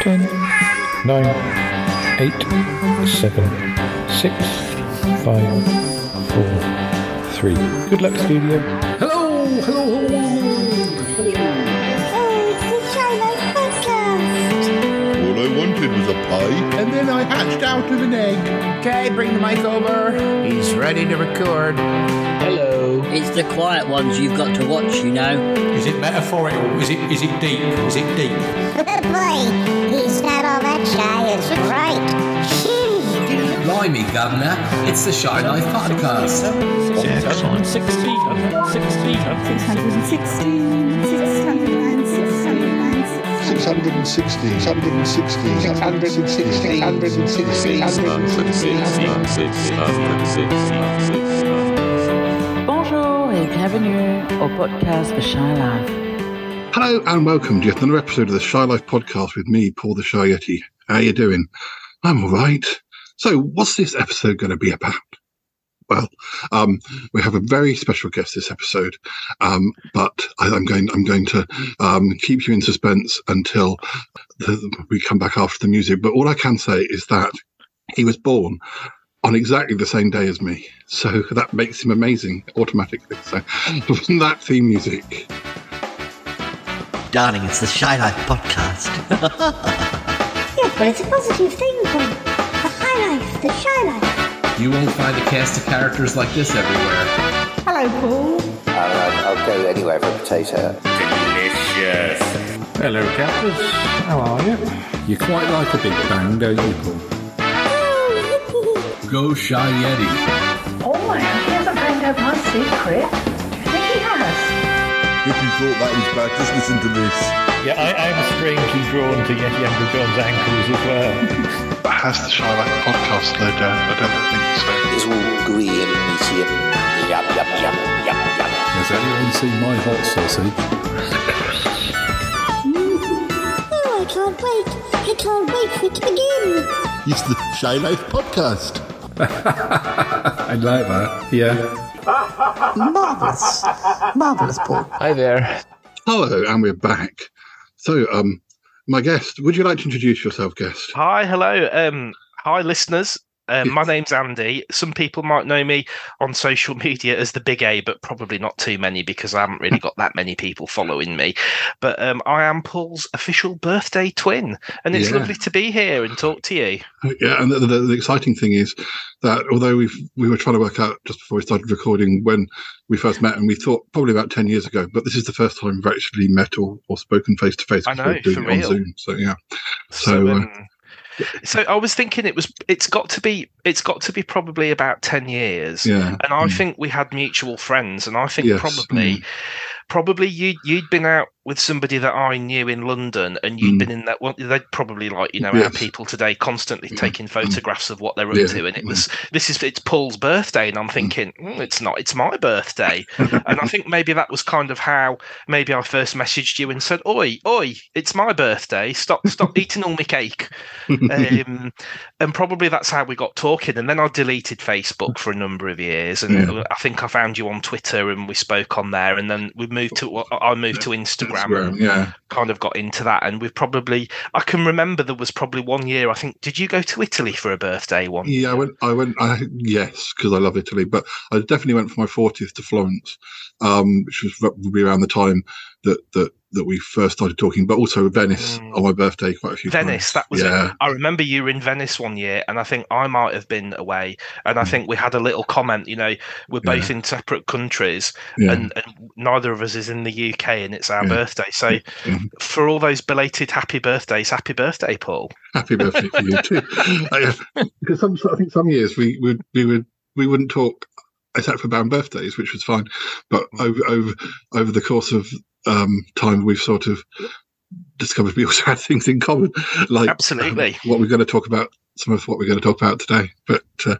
10, 9, 8, 7, 6, 5, 4, 3. Good luck, studio. Hello, hello, hello. Oh, it's the Shy Life Podcast. All I wanted was a pie, and then I hatched out of an egg. Okay, bring the mic over. He's ready to record. Hello. It's the quiet ones you've got to watch, you know. Is it metaphorical? Is it is it deep? Is it deep? Boy, he's not all that shy, is right. Blimey, Governor. It's the Shy Life Podcast. 616, 616, 616, 609, 609, 660, 660, 660, 660. Bonjour et bienvenue au podcast The Shy Life. Hello and welcome to yet another episode of the Shy Life podcast with me, Paul the Shy Yeti. How are you doing? I'm all right. So, what's this episode going to be about? Well, um, we have a very special guest this episode, um, but I, I'm going. I'm going to um, keep you in suspense until the, we come back after the music. But all I can say is that he was born on exactly the same day as me, so that makes him amazing automatically. So, that theme music. Darling, it's the Shy Life podcast. Yeah, but it's a positive thing, Paul. The high life, the shy life. You won't find a cast of characters like this everywhere. Hello, Paul. Uh, I'll, I'll go anywhere for a potato. Delicious. Hello, Cappers. How are you? You quite like a big bang, don't you, Paul? Oh, Go Shy Yeti. Oh my, he hasn't found out my secret. Do you think he has? If you thought that was bad, just listen to this. Yeah, I, I'm strangely drawn to Yeti Uncle John's ankles as well. But has the Shy Life podcast slowed down? I don't think so. It's all green and meaty and yum, yum, yum, yum, yum. Has anyone seen my hot sausage? oh, I can't wait. I can't wait for it to begin. It's the Shy Life podcast. I like that. Yeah. Marvellous. Marvellous, Paul. Hi there. Hello, and we're back. So, um, my guest, would you like to introduce yourself, guest? Hi, hello. Um, hi, listeners. Um, my name's Andy. Some people might know me on social media as the Big A, but probably not too many because I haven't really got that many people following me. But um, I am Paul's official birthday twin, and it's Yeah. lovely to be here and talk to you. Yeah, and the, the, the exciting thing is that although we we were trying to work out just before we started recording when we first met, and we thought probably about ten years ago, but this is the first time we've actually met or, or spoken face to face I know, for real. Zoom. So yeah, So, So, uh, um, so I was thinking it was. It's got to be. It's got to be probably about ten years. yeah, And I mm, think we had mutual friends, and I think Yes, probably, mm. probably you you'd been out with somebody that I knew in London, and you had Mm. been in that. Well, they'd probably like you know our people today constantly Yeah, taking photographs of what they're up Yeah, to, and it mm. was this is it's Paul's birthday, and I'm thinking "Mm, it's not, it's my birthday, and I think maybe that was kind of how maybe I first messaged you and said, "Oi, oi, it's my birthday. Stop, stop eating all my cake." um, and probably that's how we got talking. And then I deleted Facebook for a number of years, and Yeah. I think I found you on Twitter, and we spoke on there. And then we moved to I moved to Instagram, Yeah. kind of got into that. And we've probably I can remember there was probably one year. I think did you go to Italy for a birthday one? Yeah, I went. I went. I, yes, because I love Italy, but I definitely went for my fortieth to Florence, um, which was probably around the time that that that we first started talking. But also Venice Mm. on my birthday quite a few Venice, times. that was yeah. it. I remember you were in Venice one year, and I think I might have been away. And I Mm. think we had a little comment. You know, we're Yeah. both in separate countries, Yeah. and, and neither of us is in the UK, and it's our Yeah. birthday. So, Yeah. for all those belated happy birthdays, happy birthday, Paul. Happy birthday to you too. Because some, I think some years we would we would we wouldn't talk except for band birthdays, which was fine. But over over over the course of um, time, we've sort of discovered we also had things in common, like um, Absolutely. what we're going to talk about. Some of what we're going to talk about today, but uh,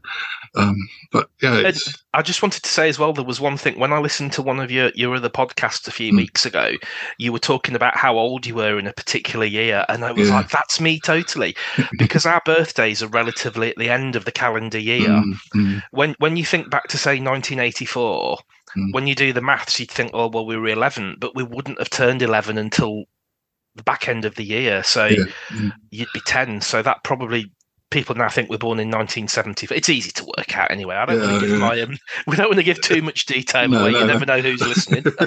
um, but yeah, it's, I just wanted to say as well, there was one thing when I listened to one of your, your other podcasts a few Mm. weeks ago, you were talking about how old you were in a particular year. And I was Yeah. like, that's me totally. Because our birthdays are relatively at the end of the calendar year. mm, mm, When when you think back to say 1984, Mm. when you do the maths, you'd think, oh well, we were 11, but we wouldn't have turned 11 until the back end of the year, so Yeah. Mm. you'd be ten. So that probably people now think we're born in 1970. It's easy to work out anyway. I don't want to give yeah. my um, we don't want to give too much detail No, away. no, you no. never know who's listening.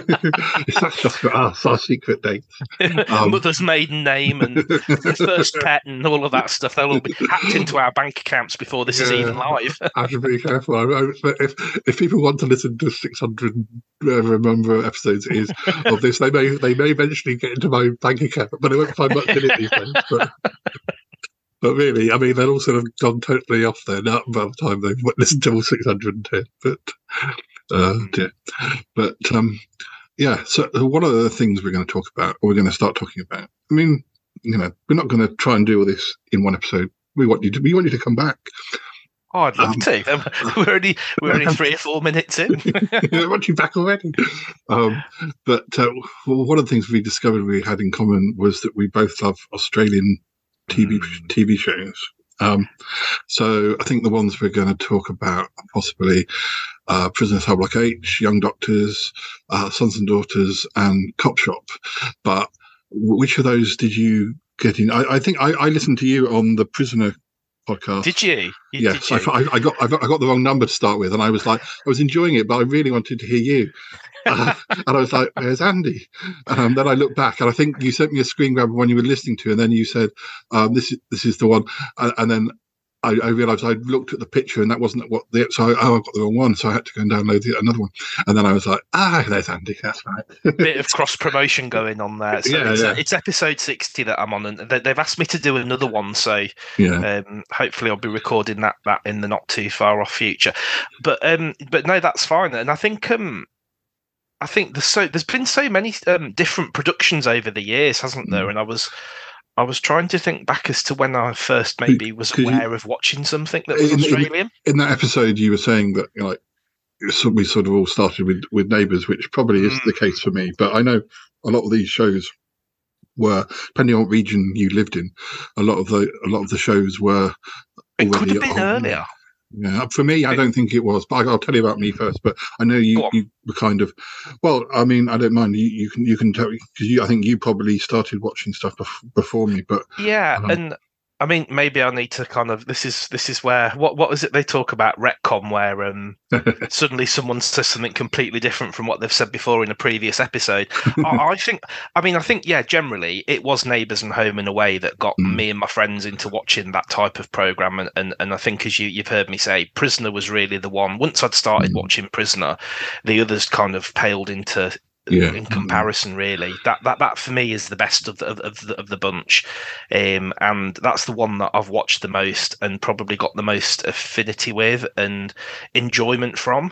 That's just us, our secret date. Um, Mother's maiden name and the first pet and all of that stuff. They'll all be hacked into our bank accounts before this is even live. I have to be careful. I, if if people want to listen to 600 whatever number episodes it is of this, they may they may eventually get into my bank account, but I won't find much in it these days. But, but really, I mean, they'll all sort of gone totally off their nut by the time they've listened to all 610. But uh, dear. but um, yeah. So one of the things we're going to talk about, or we're going to start talking about. I mean, you know, we're not going to try and do all this in one episode. We want you to. We want you to come back. Oh, I'd love Um, to. Um, we're only we're only three or four minutes in. I want you back already. Um, but uh, well, one of the things we discovered we had in common was that we both love Australian TV TV shows. Um, so I think the ones we're going to talk about are possibly uh, Prisoner Cell Block H, Young Doctors, uh, Sons and Daughters, and Cop Shop. But which of those did you get in? I, I think I, I listened to you on the Prisoner podcast. Did you? You- Yes, did you? I, I got I got I got the wrong number to start with, and I was like, I was enjoying it, but I really wanted to hear you. Uh, and I was like, "Where's Andy?" Um, then I looked back, and I think you sent me a screen grab of one you were listening to, and then you said, um, "This is this is the one," and, and then. I, I realised I looked at the picture and that wasn't what the so I, oh I got the wrong one so I had to go and download the, another one and then I was like ah there's Andy that's right bit of cross promotion going on there. So Yeah, it's, yeah. it's episode 60 that I'm on, and they, they've asked me to do another one. So yeah um, hopefully I'll be recording that that in the not too far off future. But um, but no, that's fine. And I think um, I think there's so there's been so many um, different productions over the years, hasn't Mm. there? And I was. I was trying to think back as to when I first maybe was Could you- aware of watching something that was In- in- Australian. in that episode you were saying that you know, like so we sort of all started with with neighbours which probably is Mm. the case for me but i know a lot of these shows were depending on what region you lived in a lot of the a lot of the shows were It could already have been on- earlier. Yeah for me i don't think it was but i'll tell you about me first but i know you, you were kind of well i mean i don't mind you, you can you can tell because i think you probably started watching stuff bef- before me but Yeah, Um, and I mean, maybe I need to kind of this is this is where what what was it they talk about retcon where um suddenly someone says something completely different from what they've said before in a previous episode. I, I think I mean I think yeah generally it was Neighbours and Home in a way that got Mm. me and my friends into watching that type of program and, and and I think as you you've heard me say Prisoner was really the one. Once I'd started Mm. watching Prisoner, the others kind of paled into Yeah. in comparison really. That that that for me is the best of the of, of the, of the bunch. Um and that's the one that i've watched the most and probably got the most affinity with and enjoyment from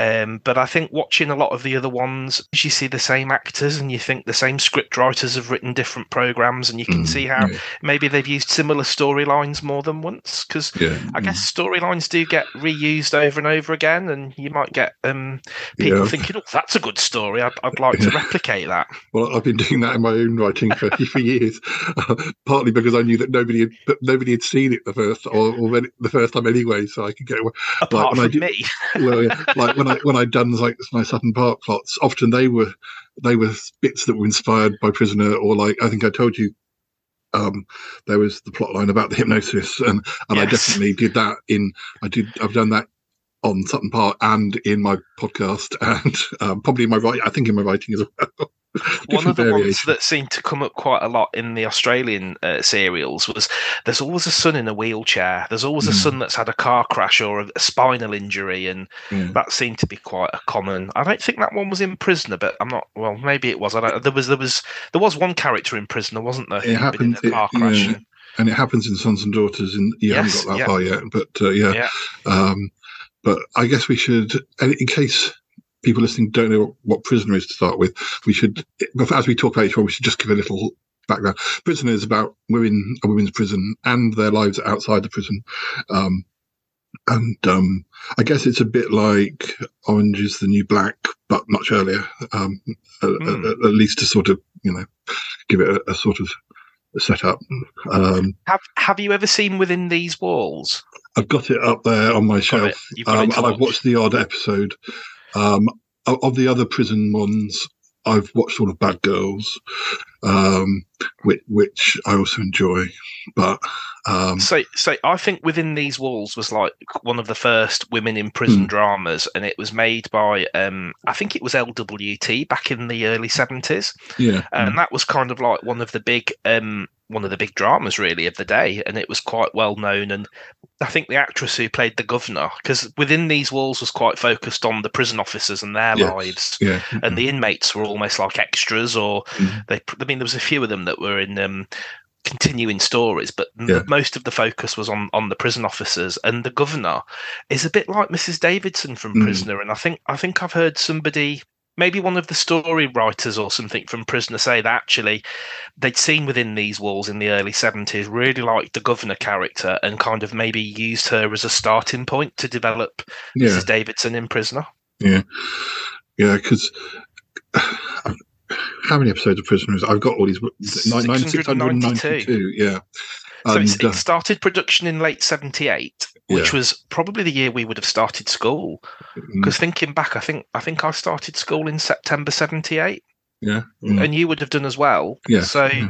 um, but I think watching a lot of the other ones, you see the same actors and you think the same script writers have written different programs, and you can Mm, see how yeah. maybe they've used similar storylines more than once. Because yeah I guess storylines do get reused over and over again, and you might get um, people Yeah. thinking, "Oh, that's a good story. I'd, I'd like to replicate that." Well, I've been doing that in my own writing for, for years, partly because I knew that nobody had that nobody had seen it the first or, or the first time anyway, so I could get away. Apart I from do- me, Well, yeah, like when I when I'd done like my Sutton Park plots, often they were they were bits that were inspired by Prisoner, or like I think I told you. Um, there was the plot line about the hypnosis, and and I definitely did that in. I did. I've done that on Sutton Park and in my podcast, and um, probably in my writing. I think in my writing as well. one of the ones that seemed to come up quite a lot in the Australian uh, serials was there's always a son in a wheelchair. There's always a Mm. son that's had a car crash or a, spinal injury, and Yeah. that seemed to be quite a common. I don't think that one was in Prisoner, but I'm not. Well, maybe it was. I don't. There was there was there was one character in Prisoner, wasn't there? It who'd in a car it- crash. yeah. and- and it happens in Sons and Daughters, and you Yes, haven't got that yeah. far yet. But uh, yeah, Yeah. Um, but I guess we should, in case people listening don't know what Prisoner is to start with, we should, as we talk about each one, we should just give a little background. Prisoner is about women, a women's prison, and their lives outside the prison. Um, and um, I guess it's a bit like Orange is the New Black, but much earlier. Um, a- a- Hmm. at least to sort of, you know, give it a, a sort of setup. Um, Have Have you ever seen Within These Walls? I've got it up there on my shelf, You've um, and I've watched the odd episode. Um, of of the other prison ones, I've watched all of Bad Girls, um, which, which I also enjoy. But um, So, so I think within these walls was like one of the first women in prison Hmm. dramas, and it was made by um, I think it was LWT back in the early seventies, yeah, and that was kind of like one of the big um, one of the big dramas really of the day, and it was quite well known. And I think the actress who played the governor, because within these walls was quite focused on the prison officers and their Yes. lives, yeah, and the inmates were almost like extras, or Mhm. they. Mean, there was a few of them that were in um, continuing stories, but Yeah. most of the focus was on on the prison officers. And the governor is a bit like Mrs. Davidson from Mm. Prisoner, and I think I think I've heard somebody. Maybe one of the story writers or something from Prisoner say that actually they'd seen within these walls in the early 70s, really liked the governor character and kind of maybe used her as a starting point to develop yeah, Mrs. Davidson in Prisoner. yeah, yeah. Because how many episodes of Prisoners? I've got all these. nine- nine- 692, Yeah, So And, uh, it started production in late 78, which Yeah. was probably the year we would have started school. mm, Because thinking back, I think I think I started school in September 78, yeah, mm, and you would have done as well. yeah. So yeah.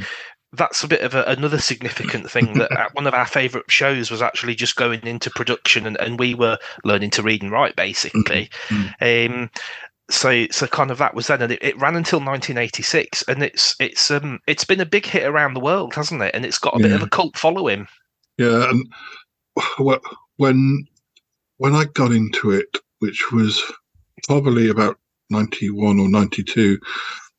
that's a bit of a, another significant thing that uh, one of our favourite shows was actually just going into production, and, and we were learning to read and write basically. Mm-hmm. Um, so so kind of that was then, and it, it ran until 1986, and it's it's um it's been a big hit around the world, hasn't it? And it's got a bit of a cult following. Yeah, and when when I got into it, which was probably about ninety one or ninety two,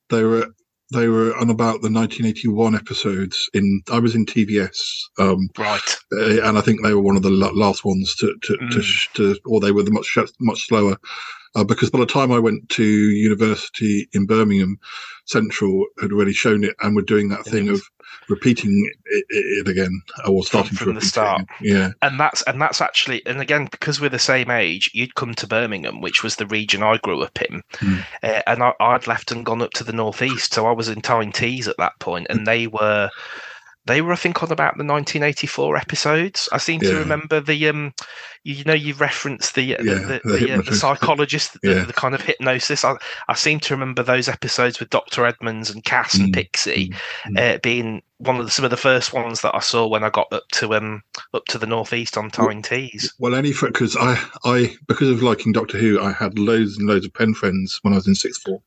they were they were on about the nineteen eighty one episodes. In I was in TVS, um, Right. uh, and I think they were one of the last ones to to, to, Mm. sh- to or they were the much much slower. Uh, because by the time I went to university in Birmingham, Central had already shown it and were doing that thing of repeating it, it again or starting from to the start. Yeah, and that's and that's actually and again because we're the same age you'd come to birmingham which was the region i grew up in Mm. uh, and I, i'd left and gone up to the northeast so i was in tyne tees at that point and they were they were i think on about the 1984 episodes i seem to remember the um you know you referenced the the, Yeah, the, the the, uh, the psychologist the, Yeah. the kind of hypnosis I, I seem to remember those episodes with dr edmonds and cass and Mm, pixie mm, uh, being one of the, some of the first ones that I saw when I got up to um up to the northeast on Tyne Tees. Well, for because I, I because of liking Doctor Who, I had loads and loads of pen friends when I was in sixth form.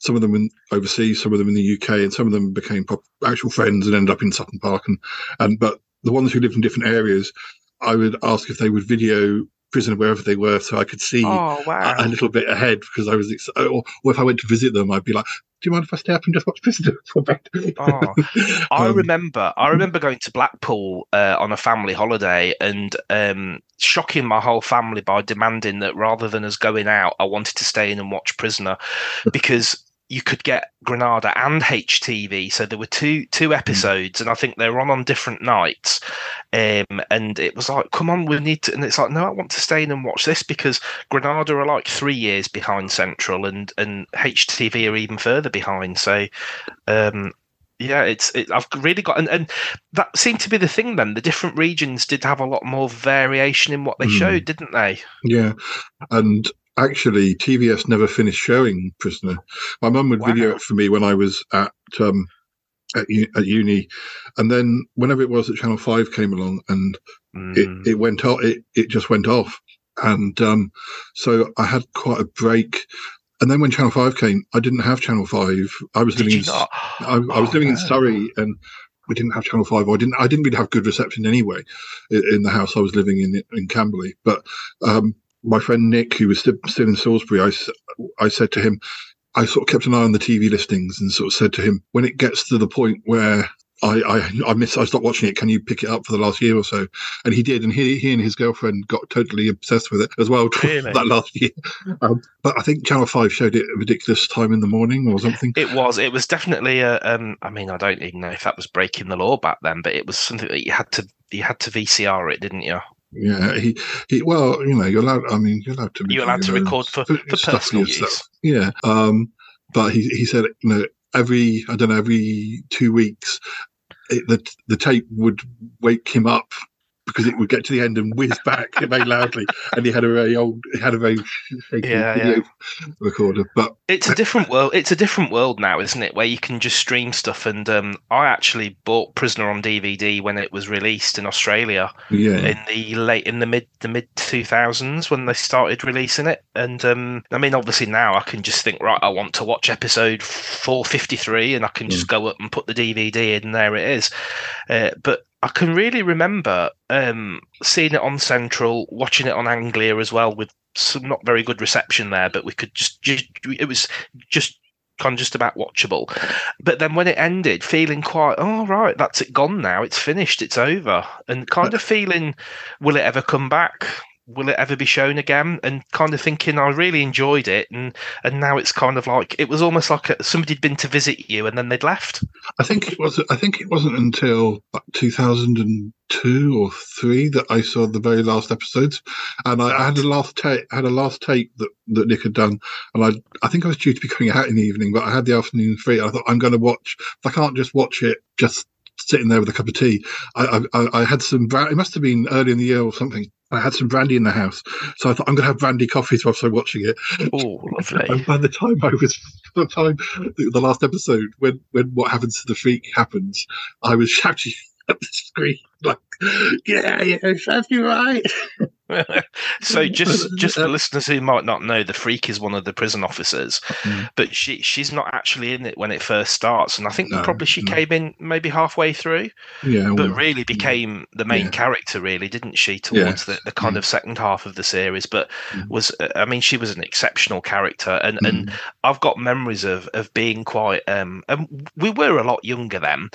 Some of them in overseas, some of them in the UK, and some of them became pop, actual friends and ended up in Sutton Park. And and but the ones who lived in different areas, I would ask if they would video prisoner wherever they were, so I could see Oh a, wow! a little bit ahead because I was, ex- or, or if I went to visit them, I'd be like, "Do you mind if I stay up and just watch Prisoner for bed?" Oh, I Um, remember. I remember going to Blackpool uh, on a family holiday and um, shocking my whole family by demanding that rather than us going out, I wanted to stay in and watch Prisoner because you could get Granada and HTV. So there were two two episodes, and I think they were on on different nights. Um, and it was like, come on, we need to. And it's like, no, I want to stay in and watch this because Granada are like three years behind Central, and and HTV are even further behind. So. Um, yeah, it's it, I've really got and, and that seemed to be the thing. Then the different regions did have a lot more variation in what they Mm. showed, didn't they? Yeah, and actually, TVS never finished showing Prisoner. My mum would video it for me when I was at um, at, at uni, and then whenever it was that Channel Five came along, and Mm. it, it went off, it it just went off, and um, so I had quite a break. And then when Channel Five came, I didn't have Channel Five. I was Did living in? I, I was Oh, living in. Surrey, and we didn't have Channel Five. Or I didn't. I didn't really have good reception anyway in, in the house I was living in in Camberley. But um, my friend Nick, who was still, still in Salisbury, I, I said to him, I sort of kept an eye on the TV listings and sort of said to him, when it gets to the point where I, I, I miss, I stopped watching it. Can you pick it up for the last year or so? And he did, and he, he and his girlfriend got totally obsessed with it as well Really? that last year. Um, but I think Channel Five showed it a ridiculous time in the morning or something. It was. It was definitely a. Um, I mean, I don't even know if that was breaking the law back then, but it was something that you had to. You had to VCR it, didn't you? Yeah, he, he. Well, you know, you're allowed. I mean, you're allowed to. You're allowed to record for, for personal use. Yeah. Um, but he he said, you know, every I don't know, every two weeks, it, the the tape would wake him up because it would get to the end and whiz back very loudly, and he had a very old, he had a very shaky Yeah, video yeah. recorder. But It's a different world. It's a different world now, isn't it? Where you can just stream stuff. And um, I actually bought Prisoner on DVD when it was released in Australia yeah, in the late in the mid the mid two thousands when they started releasing it. And um, I mean, obviously now I can just think, right, I want to watch episode four fifty three, and I can just go up and put the DVD in, and there it is. Uh, but I can really remember um, seeing it on Central, watching it on Anglia as well, with some not very good reception there, but we could just, just it was just kind of just about watchable. But then when it ended, feeling quite, oh right, that's it gone now, it's finished, it's over, and kind of feeling, will it ever come back? Will it ever be shown again? And kind of thinking, I really enjoyed it, and and now it's kind of like it was almost like somebody'd been to visit you and then they'd left. I think it was. I think it wasn't until like 2002 or three that I saw the very last episodes, and I, I had a last tape. Had a last tape that, that Nick had done, and I I think I was due to be coming out in the evening, but I had the afternoon free. I thought I'm going to watch. I can't just watch it, just sitting there with a cup of tea. I I, I had some. It must have been early in the year or something. I had some brandy in the house, so I thought I'm going to have brandy coffee whilst I'm watching it. Oh, lovely! And by the time I was, by the time the, the last episode, when when what happens to the freak happens, I was shouting at the screen like, "Yeah, yeah, that's you right." so just just for listeners who might not know, the freak is one of the prison officers, Mm. but she she's not actually in it when it first starts, and I think No, probably she no. came in maybe halfway through, Yeah, but well, really became the main Yeah. character, really, didn't she? Yeah. Towards the, the kind Mm. of second half of the series, but Mm. was I mean, she was an exceptional character, and and. I've got memories of of being quite um and we were a lot younger then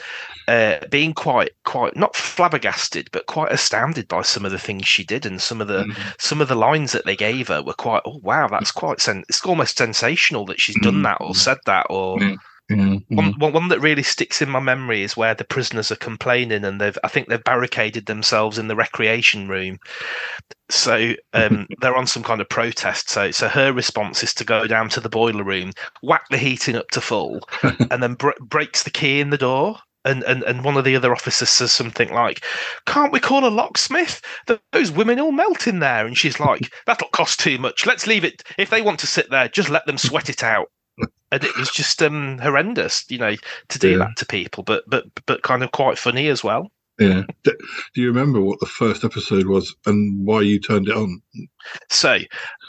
uh being quite quite not flabbergasted but quite astounded by some of the things she did and some of the Mm. some of the lines that they gave her were quite oh wow that's quite sen- it's almost sensational that she's done Mm. that or said that or one, one, one that really sticks in my memory is where the prisoners are complaining and they've I think they've barricaded themselves in the recreation room. So um, they're on some kind of protest. So so her response is to go down to the boiler room, whack the heating up to full, and then br- breaks the key in the door. And, and and one of the other officers says something like, "Can't we call a locksmith? Those women all melt in there." And she's like, "That'll cost too much. Let's leave it. If they want to sit there, just let them sweat it out." and it was just um horrendous you know to do Yeah. that to people but but but kind of quite funny as well yeah. Do you remember what the first episode was and why you turned it on? so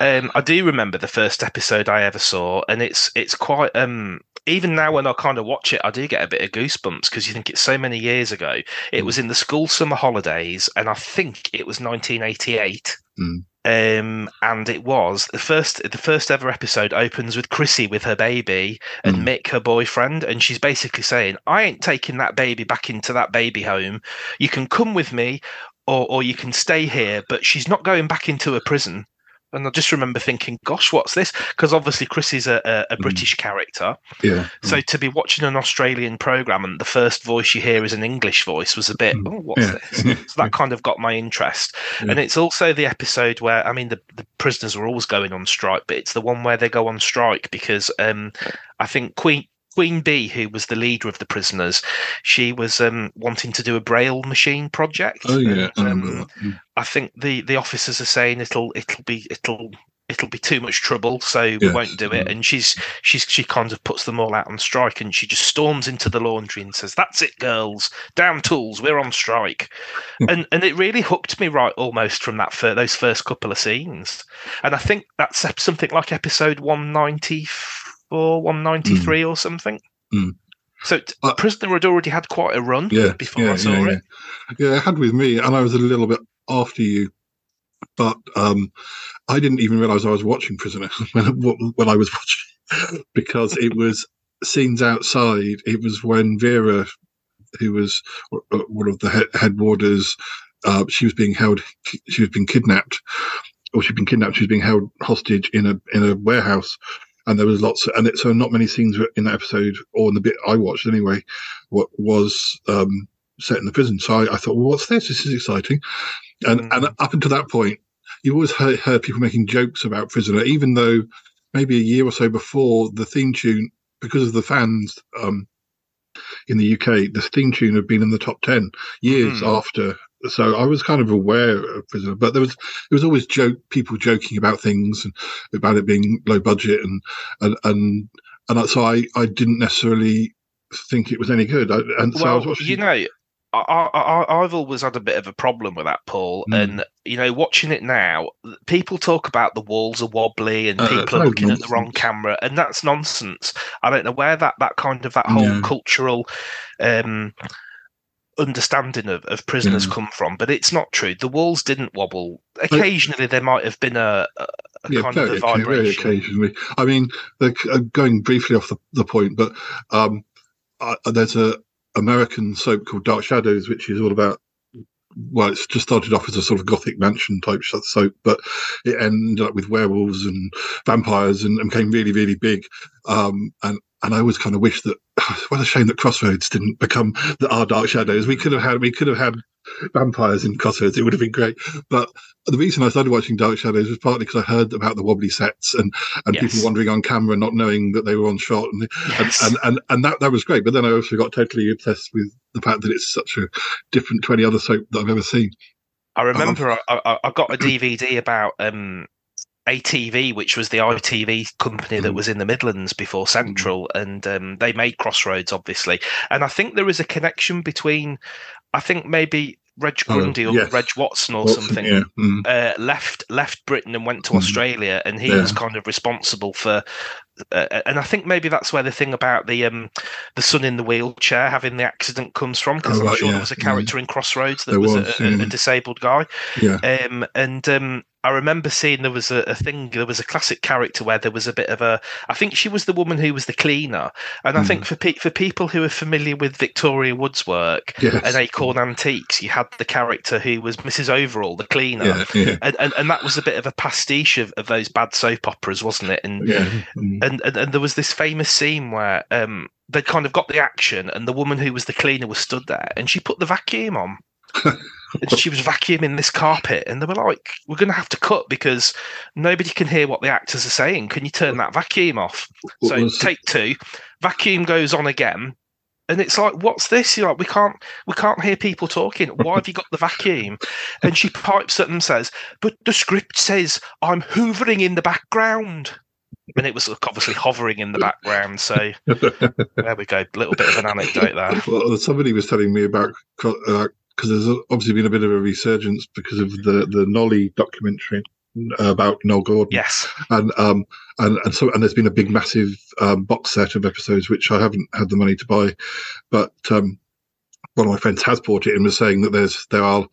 um i do remember the first episode i ever saw and it's it's quite um even now when i kind of watch it i do get a bit of goosebumps because you think it's so many years ago it was in the school summer holidays and i think it was 1988 Mm. Um, and it was the first. The first ever episode opens with Chrissy with her baby and Mm. Mick, her boyfriend, and she's basically saying, "I ain't taking that baby back into that baby home. You can come with me, or or you can stay here, but she's not going back into a prison." And I just remember thinking, "Gosh, what's this?" Because obviously Chrissy's a, a, a British character, Yeah. so to be watching an Australian program and the first voice you hear is an English voice was a bit, Mm. oh, what's Yeah. this? So that kind of got my interest. Yeah. And it's also the episode where, I mean, the, the prisoners were always going on strike, but it's the one where they go on strike because um, I think Queen. Queen Bee, who was the leader of the prisoners, she was um, wanting to do a braille machine project. Oh yeah. I and, um. Mm. I think the the officers are saying it'll it'll be it'll it'll be too much trouble, so we won't do it. And she's she's she kind of puts them all out on strike, and she just storms into the laundry and says, "That's it, girls, down tools, we're on strike." and and it really hooked me right almost from that fir- those first couple of scenes. And I think that's something like episode one ninety one ninety three, or something. Mm. So t- Uh, Prisoner had already had quite a run Yeah. before yeah, I saw yeah, it. Yeah. yeah, it had with me, and I was a little bit after you, but um, I didn't even realize I was watching Prisoner when, when I was watching because it was scenes outside. It was when Vera, who was uh, one of the head, head warders, uh, she was being held. She was being kidnapped, or she'd been kidnapped. She was being held hostage in a in a warehouse. And there was lots, and it, so not many scenes in that episode, or in the bit I watched anyway, what was um, set in the prison. So I, I thought, well, what's this? This is exciting. And Mm. and up until that point, you always heard, heard people making jokes about Prisoner, even though maybe a year or so before the theme tune, because of the fans um, in the UK, the theme tune had been in the top ten years Mhm. after so I was kind of aware of Prisoner, but there was there was always joke people joking about things and about it being low budget and and and, and so I I didn't necessarily think it was any good. I, and so I was well, watching. you know, I, I, I've always had a bit of a problem with that, Paul. Mm. And you know, watching it now, people talk about the walls are wobbly and Uh, people are no looking at the wrong camera, and that's nonsense. I don't know where that that kind of that whole Yeah. cultural um, understanding of, of prisoners Yeah. come from, but it's not true. The walls didn't wobble. Occasionally, there might have been a, a, yeah, kind of a occa- very vibration. occasionally. I mean, uh, going briefly off the, the point, but um, uh, there's a American soap called Dark Shadows, which is all about. Well, it's just started off as a sort of gothic mansion type soap, but it ended up with werewolves and vampires and, and became really, really big. Um, and and I always kind of wish that. What a shame that Crossroads didn't become the our Dark Shadows. We could have had we could have had vampires in Crossroads. It would have been great. But the reason I started watching Dark Shadows was partly because I heard about the wobbly sets and, and Yes. people wandering on camera, not knowing that they were on shot, and Yes. and, and, and that that was great. But then I also got totally obsessed with the fact that it's such a different to any other soap that I've ever seen. I remember I, I, I got a DVD about um, ATV, which was the ITV company that Mm. was in the Midlands before Central, and um, they made Crossroads, obviously. And I think there is a connection between, I think maybe Reg Oh, Grundy or. Reg Watson or Watson, something. Yeah. Mm. Uh, left left Britain and went to Mhm. Australia, and he Yeah. was kind of responsible for. Uh, and I think maybe that's where the thing about the um the son in the wheelchair having the accident comes from, because Oh, I'm right, sure yeah, there was a yeah. character in Crossroads that There was, was, a, a, a disabled guy. Yeah. Um, and um, I remember seeing there was a, a thing, there was a classic character where there was a bit of a. I think she was the woman who was the cleaner, and I Mm. think for pe- for people who are familiar with Victoria Wood's work Yes. and Acorn Antiques, you had the character who was Mrs. Overall, the cleaner. Yeah. Yeah. And, and and that was a bit of a pastiche of, of those bad soap operas, wasn't it? And Yeah. Mm. and, and and there was this famous scene where um they kind of got the action, and the woman who was the cleaner was stood there, and she put the vacuum on. and she was vacuuming this carpet, and they were like, "We're going to have to cut because nobody can hear what the actors are saying. Can you turn that vacuum off?" So take two, vacuum goes on again, and it's like, "What's this?" You're like, "We can't, we can't hear people talking. Why have you got the vacuum?" And she pipes at them, and says, "But the script says I'm hoovering in the background." And it was obviously hovering in the background. So there we go. A little bit of an anecdote there. well, somebody was telling me about uh, because there's obviously been a bit of a resurgence because of the the Nolly documentary uh, about Noele Gordon. Yes. and um and and so and there's been a big massive um, box set of episodes which I haven't had the money to buy, but um, one of my friends has bought it and was saying that there's there are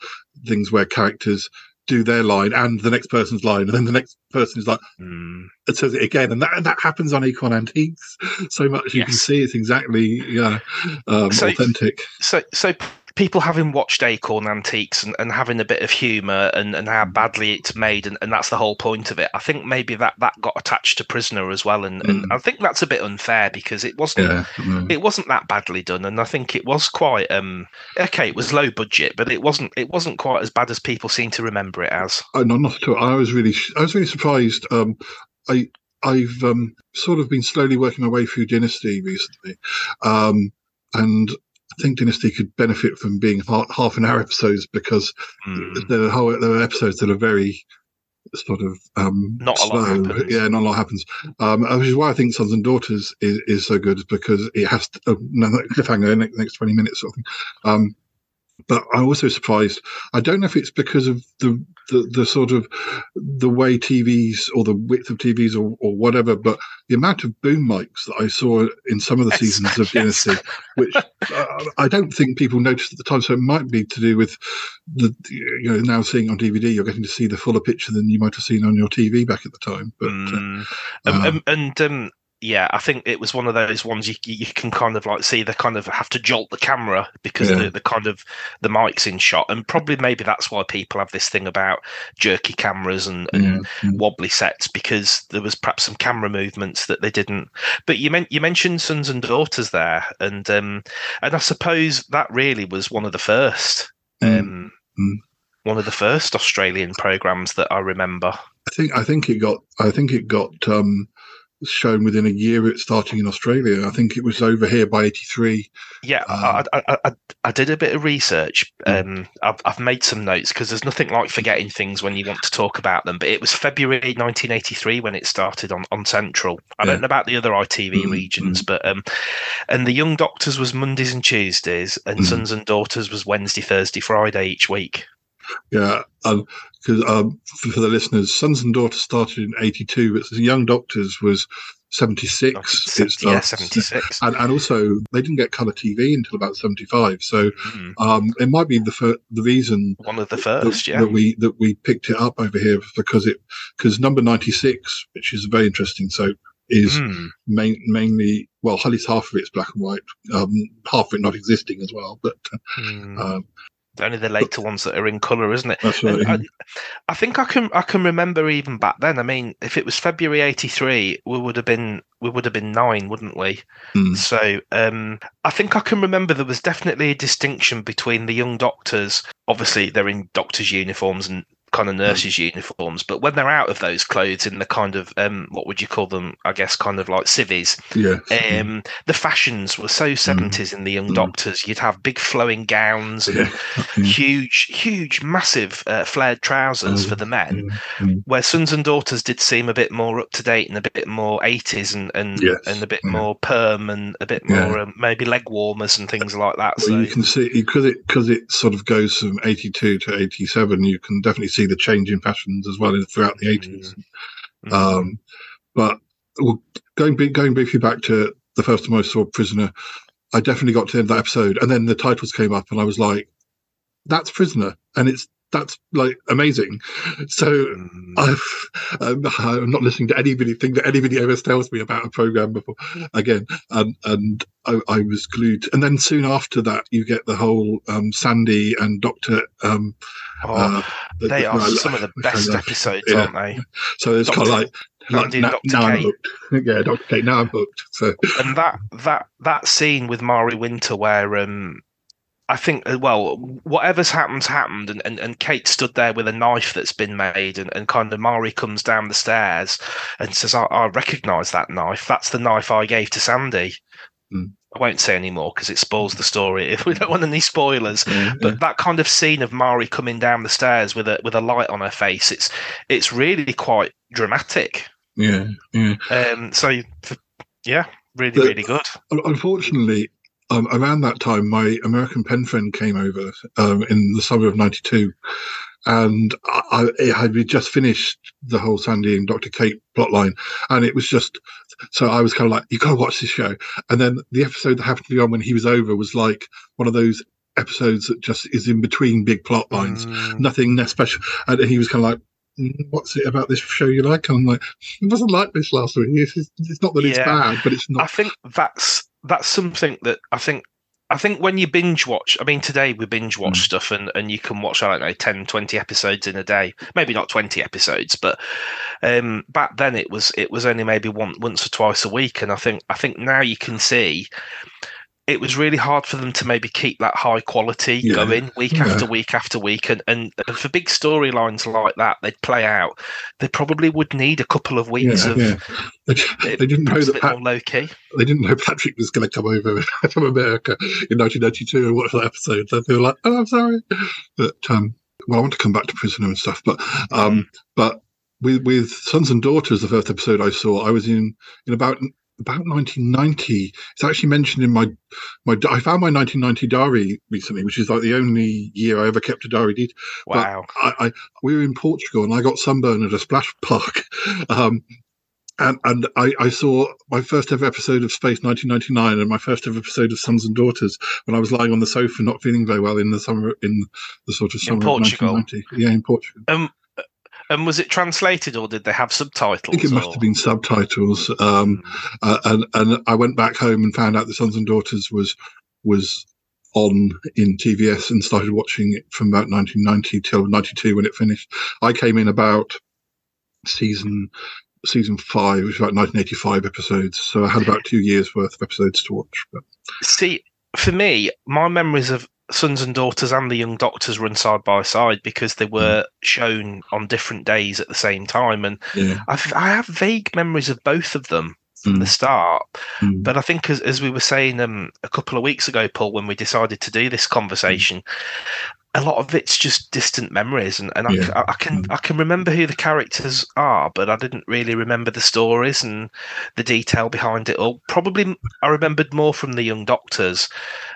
things where characters do their line and the next person's line, and then the next person is like Mm. it says it again, and that and that happens on Acorn Antiques so much you can see it's exactly yeah um, So- authentic. So, so people having watched Acorn Antiques and, and having a bit of humour and, and how badly it's made, and, and that's the whole point of it. I think maybe that, that got attached to Prisoner as well, and, and Mm. I think that's a bit unfair because it wasn't Yeah, mm. it wasn't that badly done, and I think it was quite um okay. It was low budget, but it wasn't it wasn't quite as bad as people seem to remember it as. Oh, no, not at all. I was really, I was really surprised. Um, I, I've um, sort of been slowly working my way through Dynasty recently, um, and I think Dynasty could benefit from being half, half an hour episodes because Mm. there are whole, there are episodes that are very sort of um, Not a lot happens. Yeah, not a lot happens. Um, which is why I think Sons and Daughters is, is so good because it has to, uh, no, cliffhanger next, next twenty minutes sort of thing. Um, but I'm also surprised. I don't know if it's because of the, the the sort of the way TVs or the width of TVs or, or whatever, but the amount of boom mics that I saw in some of the Yes, seasons of yes. Dynasty, which uh, I don't think people noticed at the time. So it might be to do with the you know now seeing on DVD, you're getting to see the fuller picture than you might have seen on your TV back at the time. But uh, Mm. um, Um, um, and um, yeah, I think it was one of those ones you you can kind of like see they kind of have to jolt the camera because Yeah. the, the kind of the mic's in shot, and probably maybe that's why people have this thing about jerky cameras and, and yeah, wobbly sets because there was perhaps some camera movements that they didn't. But you meant you mentioned sons and daughters there, and um, and I suppose that really was one of the first. Mm, Um, mm. One of the first Australian programs that I remember. I think I think it got I think it got um shown within a year it starting in Australia. I think it was over here by '83. Yeah, um, I, I, I, I, did a bit of research. Um, I've, I've made some notes because there's nothing like forgetting things when you want to talk about them. But it was February 1983 when it started on, on Central. I yeah. don't know about the other ITV mm-hmm. regions, mm. but um, and the Young Doctors was Mondays and Tuesdays, and mm. Sons and Daughters was Wednesday, Thursday, Friday each week. Yeah, because um, um, for, for, the listeners, Sons and Daughters started in '82, but the Young Doctors was 76. Oh, yeah, 76. And, and also, they didn't get colour TV until about 75. So mm. um, it might be the fir- the reason one of the first, that, yeah, that we that we picked it up over here because it because number 96, which is a very interesting soap, is mm. main, mainly well, at least half of it's black and white, um, half of it not existing as well. But mm. um, only the later ones that are in colour, isn't it? That's right. I, I, think I can I can remember even back then. I mean, if it was February '83, we would have been we would have been nine, wouldn't we? Mm. So um, I think I can remember there was definitely a distinction between the young doctors. Obviously, they're in doctors' uniforms and kind of nurses' mm. uniforms, but when they're out of those clothes in the kind of um, what would you call them? I guess kind of like civvies. Yeah. Um, the fashions were so seventies mm. in the young mm. doctors. You'd have big flowing gowns and yeah. huge, huge, massive uh, flared trousers for the men. Where sons and daughters did seem a bit more up to date and a bit more eighties and and, yes. and a bit more perm and a bit more um, maybe leg warmers and things like that. Well, so you can see because it because it sort of goes from eighty two to eighty seven. You can definitely see see the change in fashions as well throughout the 80s. Mm-hmm. Um, but going going briefly back to the first time I saw Prisoner, I definitely got to the end of that episode, and then the titles came up, and I was like, "That's Prisoner," and it's that's like amazing. So mm. I've, um, I'm not listening to anybody think that anybody ever tells me about a program before again, and and I, I, was glued. And then soon after that, you get the whole um, Sandy and Doctor. Um, oh, uh, they the, are some of the best episodes, yeah. aren't they? So it's kind of like like, now, now I'm hooked. Yeah, Doctor Kate. Now I'm hooked. So and that that that scene with Marie Winter where um I think, uh, well, whatever's happened, happened. And, and, and Kate stood there with a knife that's been made, and, and kind of Marie comes down the stairs and says, I, I recognize that knife. That's the knife I gave to Sandy. Mm. I won't say any more because it spoils the story if we don't want any spoilers. Yeah, but that kind of scene of Marie coming down the stairs with a with a light on her face, it's it's really quite dramatic. Yeah, yeah. Um. So, yeah, really, but, really good. Unfortunately, um, around that time, my American pen friend came over um, in the summer of '92, and I, I had just finished the whole Sandy and Dr. Kate plotline, and it was just so I was kind of like, "You got to watch this show." And then the episode that happened to be on when he was over was like one of those episodes that just is in between big plot lines, mm. nothing special. And he was kind of like, mm, what's it about this show you like? And I'm like, it wasn't like this last week. It's, it's not that yeah. it's bad, but it's not. I think that's that's something that I think I think when you binge watch, I mean, today we binge watch mm. stuff and, and you can watch, I don't know, 10, 20 episodes in a day. Maybe not 20 episodes, but um, back then it was it was only maybe one, once or twice a week. And I think I think now you can see it was really hard for them to maybe keep that high quality yeah. going week yeah. after week after week. And, and, and for big storylines like that, they'd play out. They probably would need a couple of weeks yeah, of. They, they didn't know that Pat, low key. They didn't know Patrick was going to come over from America in 1992 and watch that episode. So they were like, "Oh, I'm sorry," but um, well, I want to come back to Prisoner and stuff, but um, but with with Sons and Daughters, the first episode I saw, I was in in about about 1990. It's actually mentioned in my my. I found my 1990 diary recently, which is like the only year I ever kept a diary. Did wow! I, I, we were in Portugal and I got sunburned at a splash park. Um, and and I, I, saw my first ever episode of Space 1999 and my first ever episode of Sons and Daughters when I was lying on the sofa not feeling very well in the summer in the sort of summer in Portugal. of 1990. Yeah, in Portugal. Um, and was it translated or did they have subtitles? I think it or? must have been subtitles. Um, uh, and and I went back home and found out the Sons and Daughters was was on in TVS and started watching it from about 1990 till 92 when it finished. I came in about season season five, which was about 1985 episodes. So I had about two years worth of episodes to watch. But. See, for me, my memories of Sons and Daughters and The Young Doctors run side by side because they were shown on different days at the same time, and Yeah. I've, I have vague memories of both of them from the start. Mm. But I think, as, as we were saying um, a couple of weeks ago, Paul, when we decided to do this conversation, a lot of it's just distant memories, and, and I, Yeah. I- I can I can remember who the characters are, but I didn't really remember the stories and the detail behind it all. Probably I remembered more from the Young Doctors.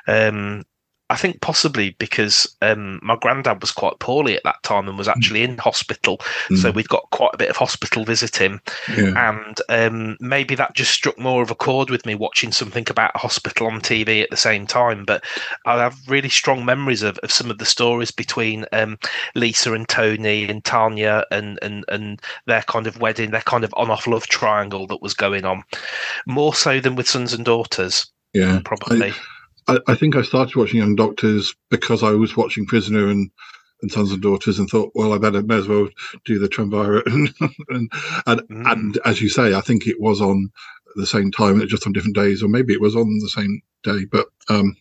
Um, I think possibly because um, my granddad was quite poorly at that time and was actually in hospital, so Mm. we'd got quite a bit of hospital visiting Yeah. and um, maybe that just struck more of a chord with me watching something about a hospital on TV at the same time. But I have really strong memories of, of some of the stories between um, Lisa and Tony and Tanya and, and and their kind of wedding, their kind of on-off love triangle that was going on, more so than with Sons and Daughters, Yeah. probably. I, I think I started watching Young Doctors because I was watching Prisoner and, and Sons and Daughters and thought, well, I better may as well do the Triumvirate. and and, and, Mm. and as you say, I think it was on the same time, just on different days, or maybe it was on the same day. But um,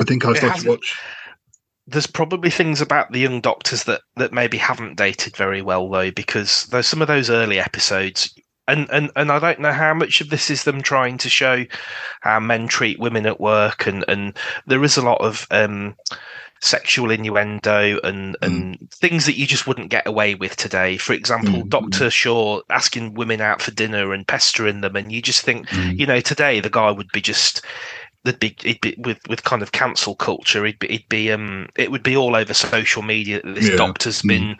I think I started to watch. there's probably things about the young doctors that that maybe haven't dated very well though because there's some of those early episodes and and and I don't know how much of this is them trying to show how men treat women at work and and there is a lot of um sexual innuendo and and things that you just wouldn't get away with today. For example Mm, dr shaw asking women out for dinner and pestering them and you just think Mm. you know today the guy would be just there'd be, be with with kind of cancel culture. He'd be, he'd be um, it would be all over social media. that This Yeah. doctor's Mm. been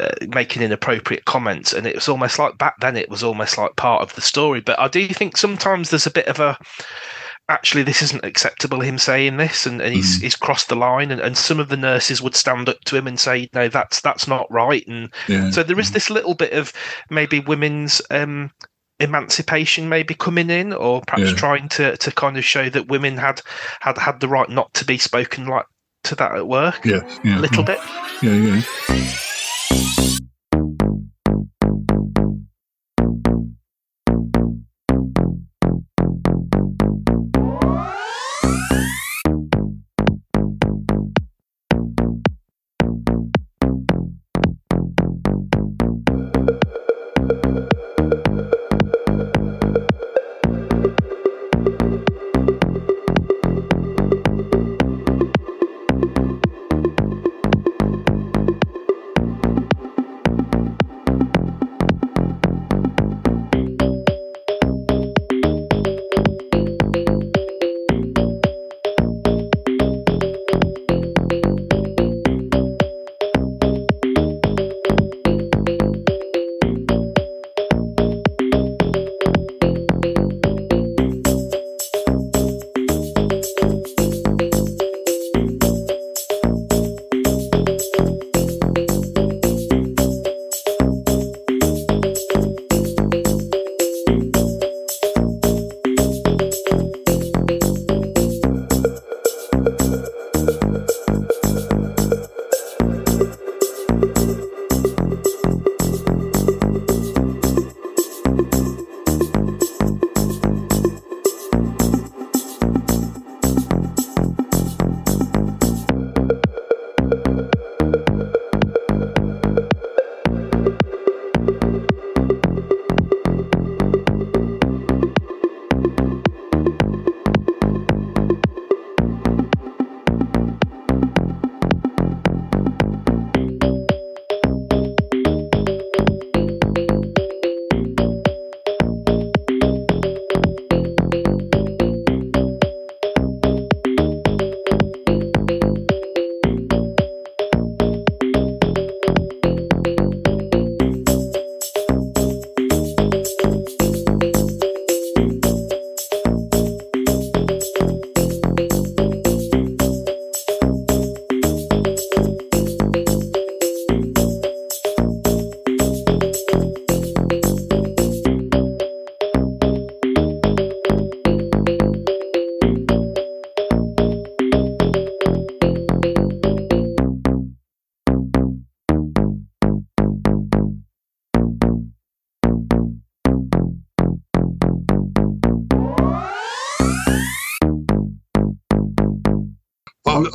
uh, making inappropriate comments, and it was almost like back then. It was almost like part of the story. But I do think sometimes there's a bit of a actually this isn't acceptable him saying this and, and he's he's crossed the line and, and some of the nurses would stand up to him and say no that's that's not right and Yeah. so there is this little bit of maybe women's um emancipation maybe coming in or perhaps Yeah. trying to to kind of show that women had had had the right not to be spoken like to that at work Yes. Yeah. a little mm. bit Yeah. Yeah.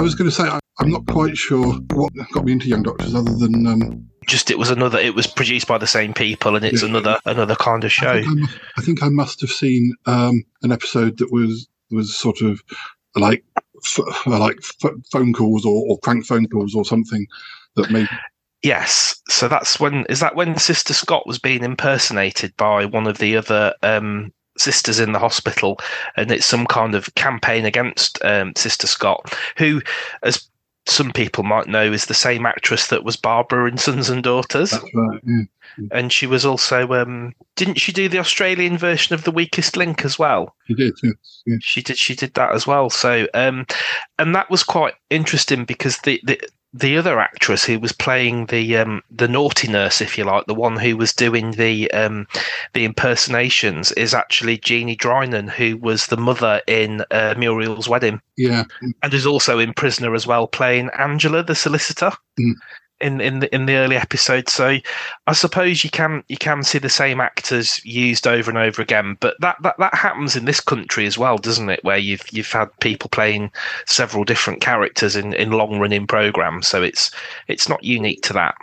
Was going to say I, I'm not quite sure what got me into Young Doctors, other than um, just it was another. It was produced by the same people, and it's Yeah. another another kind of I show. think I, I think I must have seen um, an episode that was was sort of like f- like f- phone calls or, or prank phone calls or something that made Yes. So that's when is that when Sister Scott was being impersonated by one of the other um, sisters in the hospital, and it's some kind of campaign against um, Sister Scott, who, as some people might know, is the same actress that was Barbara in Sons and Daughters, right. Yeah. and she was also um, didn't she do the Australian version of The Weakest Link as well? He did. Yes. Yeah. she did she did that as well so um and that was quite interesting because the the the other actress who was playing the um the naughty nurse if you like the one who was doing the um the impersonations is actually Jeannie Drynan who was the mother in uh, Muriel's wedding Yeah. and is also in Prisoner as well playing Angela the solicitor Mm. In in the in the early episodes so I suppose you can you can see the same actors used over and over again, but that, that that happens in this country as well, doesn't it? Where you've you've had people playing several different characters in, in long running programs, so it's it's not unique to that.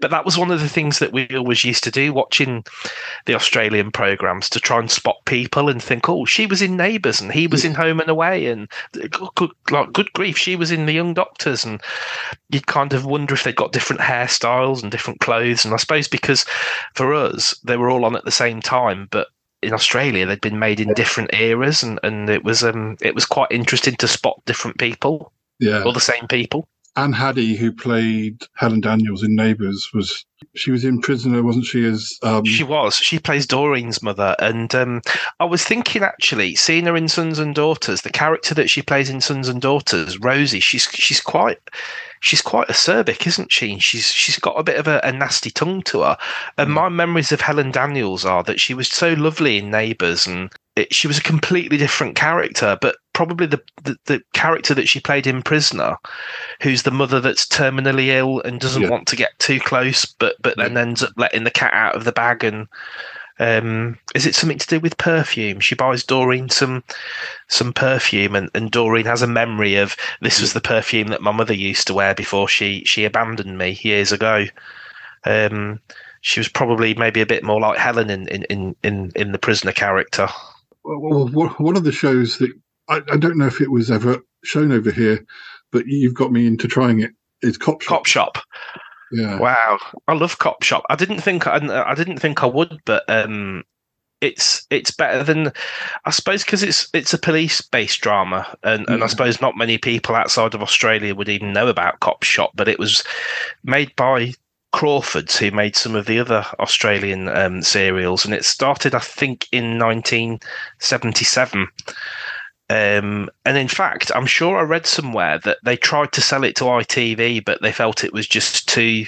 But that was one of the things that we always used to do, watching the Australian programs, to try and spot people and think, oh, she was in Neighbours and he was in Home and Away, and good, like, good grief, she was in The Young Doctors, and you'd kind of wonder if they'd got different hairstyles and different clothes. And I suppose because for us, they were all on at the same time, but in Australia they'd been made in different eras, and, and it was um it was quite interesting to spot different people Yeah. or the same people. Anne Haddy, who played Helen Daniels in Neighbours, was she was in Prisoner, wasn't she? As um, She was. She plays Doreen's mother, and um, I was thinking actually, seeing her in Sons and Daughters, the character that she plays in Sons and Daughters, Rosie, she's she's quite she's quite acerbic, isn't she? She's she's got a bit of a, a nasty tongue to her. And my memories of Helen Daniels are that she was so lovely in Neighbours, and it, she was a completely different character, but probably the, the the character that she played in Prisoner, who's the mother that's terminally ill and doesn't Yeah. want to get too close, but but then ends up letting the cat out of the bag. And um, is it something to do with perfume? She buys Doreen some some perfume, and, and Doreen has a memory of this was the perfume that my mother used to wear before she she abandoned me years ago. Um, she was probably maybe a bit more like Helen in in in in, in the prisoner character. well, well, one of the shows that I, I don't know if it was ever shown over here, but you've got me into trying it. it. Is Cop Shop? Cop Shop. Yeah. Wow, I love Cop Shop. I didn't think I, I didn't think I would, but um, it's it's better than I suppose because it's it's a police based drama, and, and I suppose not many people outside of Australia would even know about Cop Shop, but it was made by Crawfords, who made some of the other Australian um, serials, and it started I think in 1977. Um, and in fact, I'm sure I read somewhere that they tried to sell it to ITV, but they felt it was just too.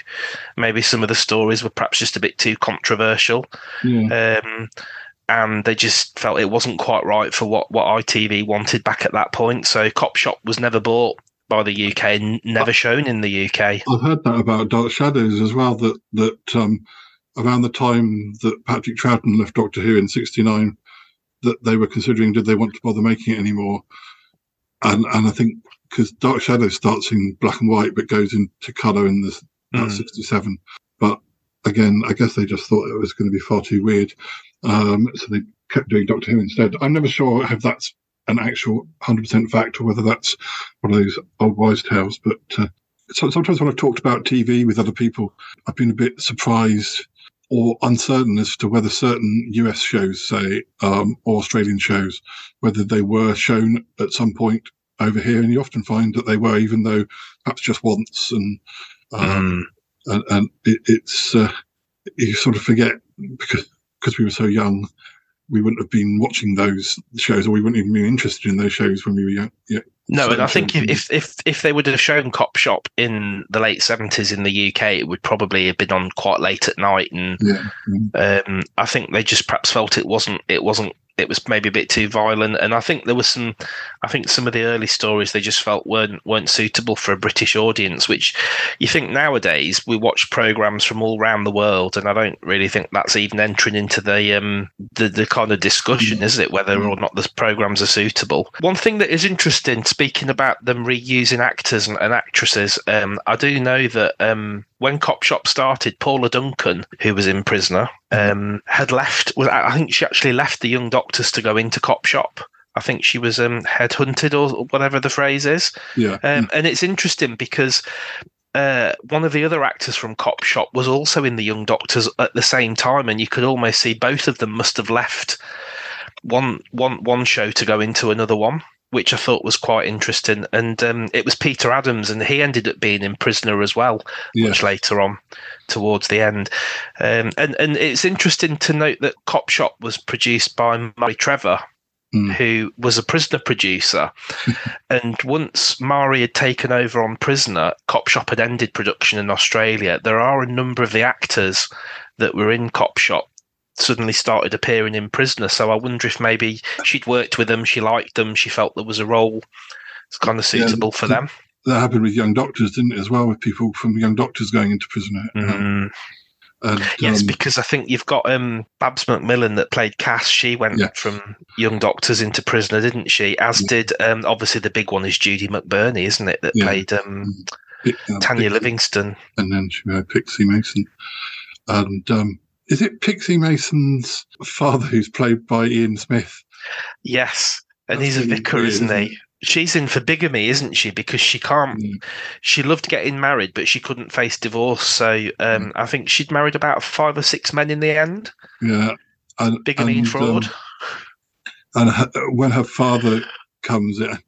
Maybe some of the stories were perhaps just a bit too controversial, Yeah. um, and they just felt it wasn't quite right for what what ITV wanted back at that point. So Cop Shop was never bought by the UK, never shown in the UK. I've heard that about Dark Shadows as well. That that um, around the time that Patrick Troughton left Doctor Who in '69, that they were considering did they want to bother making it anymore, and and I think because Dark Shadow starts in black and white but goes into colour in the Mm. '67. But again, I guess they just thought it was going to be far too weird, um, so they kept doing Doctor Who instead. I'm never sure if that's an actual 100% fact or whether that's one of those old wise tales. But uh, so, sometimes when I've talked about TV with other people, I've been a bit surprised or uncertain as to whether certain US shows, say, um, or Australian shows, whether they were shown at some point over here. And you often find that they were, even though perhaps just once. And um, and, and it, it's uh, you sort of forget because because we were so young, we wouldn't have been watching those shows, or we wouldn't even be interested in those shows when we were young. No, and I think if, if if if they would have shown Cop Shop in the late seventies in the UK, it would probably have been on quite late at night, and yeah, um, I think they just perhaps felt it wasn't it wasn't it was maybe a bit too violent, and I think there was some. I think some of the early stories they just felt weren't weren't suitable for a British audience. Which you think nowadays we watch programs from all around the world, and I don't really think that's even entering into the um the, the kind of discussion, is it, whether or not the programs are suitable. One thing that is interesting, speaking about them reusing actors and, and actresses, um, I do know that um when Cop Shop started, Paula Duncan, who was in Prisoner, um, had left. Was I think she actually left the Young Doctors to go into Cop Shop. I think she was um, headhunted or whatever the phrase is. Yeah. Um, and it's interesting because uh, one of the other actors from Cop Shop was also in the Young Doctors at the same time, and you could almost see both of them must have left one one one show to go into another one which I thought was quite interesting. And um, it was Peter Adams, and he ended up being in Prisoner as well, Yeah. much later on, towards the end. Um, and and it's interesting to note that Cop Shop was produced by Marie Trevor. Mm. Who was a prisoner producer, and once Marie had taken over on Prisoner, Cop Shop had ended production in Australia. There are a number of the actors that were in Cop Shop suddenly started appearing in Prisoner. So I wonder if maybe she'd worked with them, she liked them, she felt there was a role that's kind of suitable for them. That happened with Young Doctors, didn't it, as well, with people from Young Doctors going into Prisoner. Mm. And, Yes, um, because I think you've got um, Babs McMillan that played Cass. She went Yeah. from Young Doctors into Prisoner, didn't she? As did um, obviously the big one is Judy McBurney, isn't it? That Yeah. played um, Pi- uh, Tanya Pixie- Livingston. and then she married Pixie Mason. And um, is it Pixie Mason's father who's played by Ian Smith? Yes, and That's he's a vicar, weird, isn't he? She's in for bigamy, isn't she? Because she can't. Mm. She loved getting married, but she couldn't face divorce. So um, I think she'd married about five or six men in the end. Yeah. And, Bigamy and and, fraud. um, and her, when her father comes in,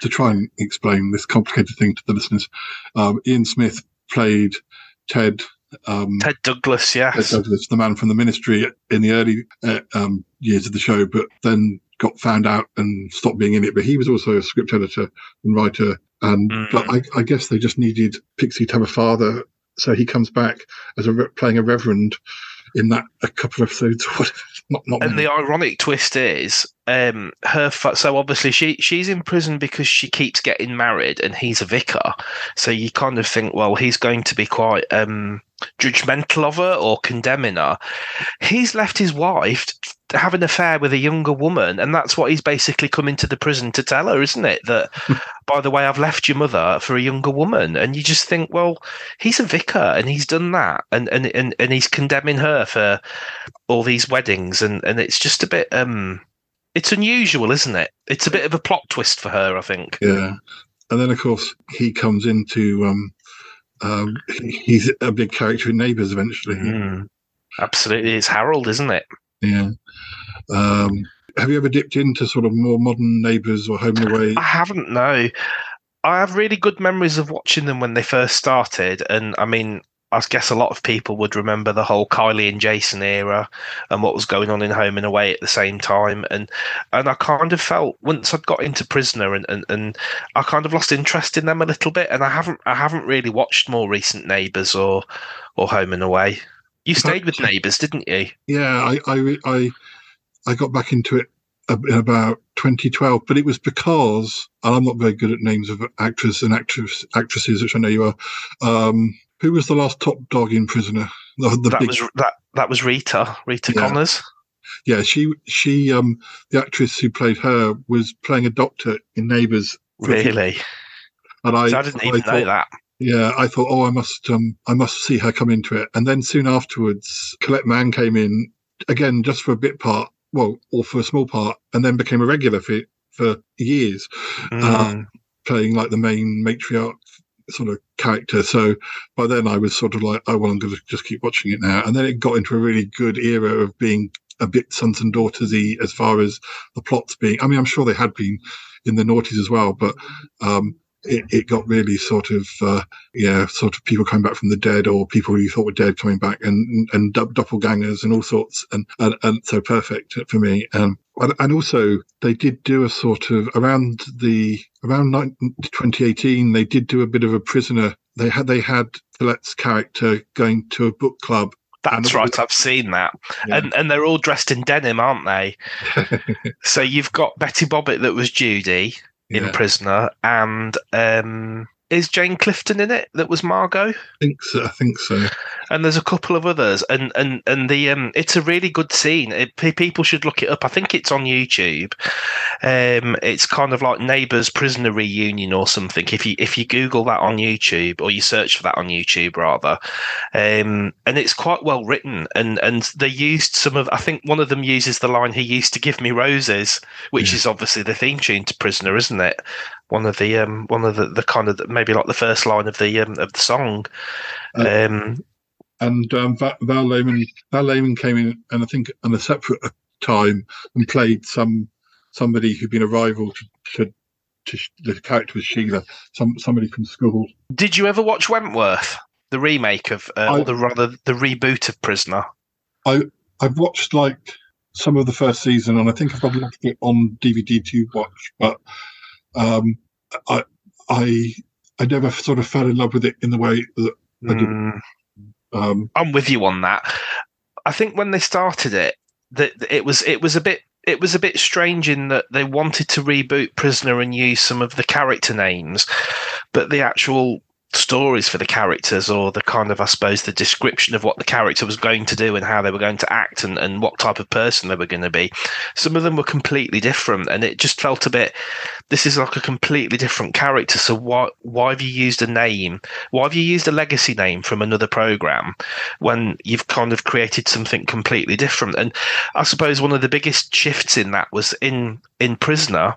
to try and explain this complicated thing to the listeners, um, Ian Smith played Ted. Um, Ted Douglas, Ted. Douglas, the man from the ministry in the early uh, um, years of the show, but then got found out and stopped being in it. But he was also a script editor and writer. And Mm. but I, I guess they just needed Pixie to have a father, so he comes back as a re- playing a reverend in that a couple of episodes. not not And many. the ironic twist is, um, her. Fa- so obviously she she's in prison because she keeps getting married, and he's a vicar. So you kind of think, well, he's going to be quite um, judgmental of her or condemning her. He's left his wife have an affair with a younger woman, and that's what he's basically come into the prison to tell her, isn't it? That by the way, I've left your mother for a younger woman, and you just think, well, he's a vicar and he's done that, and and and, and he's condemning her for all these weddings, and and it's just a bit um, it's unusual, isn't it? It's a bit of a plot twist for her, I think. Yeah, and then of course he comes into. Um, um, he's a big character in Neighbours eventually. Mm. Absolutely, it's Harold, isn't it? Yeah. Um, have you ever dipped into sort of more modern Neighbours or Home and Away? I haven't. No, I have really good memories of watching them when they first started, and I mean, I guess a lot of people would remember the whole Kylie and Jason era and what was going on in Home and Away at the same time, and and I kind of felt once I'd got into Prisoner and, and, and I kind of lost interest in them a little bit, and I haven't I haven't really watched more recent Neighbours or or Home and Away. You stayed with Neighbours, didn't you? Yeah, I, I, I, I got back into it in about 2012, but it was because, and I'm not very good at names of actors and actress, actresses, which I know you are. Um, who was the last top dog in Prisoner? The, the that big, was that that was Rita Rita Yeah. Connors. yeah, she, she, um, the actress who played her was playing a doctor in Neighbours. for a few- Really, And I, I didn't even know thought- that. Yeah, I thought, oh, I must, um, I must see her come into it. And then soon afterwards, Colette Mann came in again just for a bit part, well, or for a small part, and then became a regular for for years, uh, Mm. playing like the main matriarch sort of character. So by then, I was sort of like, oh well, I'm going to just keep watching it now. And then it got into a really good era of being a bit sons and daughtersy as far as the plots being. I mean, I'm sure they had been in the noughties as well, but um, it, it got really sort of uh, yeah, sort of people coming back from the dead or people you thought were dead coming back and and dop- doppelgangers and all sorts and and, and so perfect for me. Um, and, and also they did do a sort of around the around 19 2018 they did do a bit of a prisoner. They had they had Colette's character going to a book club That's right. I've seen that, yeah. and and they're all dressed in denim, aren't they? so you've got Betty Bobbitt that was Judy in yeah. Prisoner, and um, is Jane Clifton in it that was Margot? I think so. I think so. And there's a couple of others, and and and the um, it's a really good scene. It, people should look it up. I think it's on YouTube. Um, it's kind of like Neighbours Prisoner Reunion or something. If you if you Google that on YouTube or you search for that on YouTube rather, um, and it's quite well written. And and they used some of. I think one of them uses the line "He used to give me roses," which yeah. is obviously the theme tune to Prisoner, isn't it? One of the um, one of the, the kind of maybe like the first line of the um, of the song. Uh, um, and um, Val, Val Lehman Val Lehman came in, and I think on a separate time and played some somebody who'd been a rival to, to, the character was Sheila, some somebody from school. Did you ever watch Wentworth, the remake of, uh, I, or the rather the reboot of Prisoner? I I've watched like some of the first season, and I think I've probably got it on DVD to watch, but um, I, I, I never sort of fell in love with it in the way that I did. Mm. Um, I'm with you on that. I think when they started it, that it was it was a bit it was a bit strange in that they wanted to reboot Prisoner and use some of the character names, but the actual stories for the characters or the kind of i suppose the description of what the character was going to do and how they were going to act and, and what type of person they were going to be. Some of them were completely different and it just felt a bit this is like a completely different character. So why why have you used a name? Why have you used a legacy name from another program when you've kind of created something completely different? And i suppose one of the biggest shifts in that was in in prisoner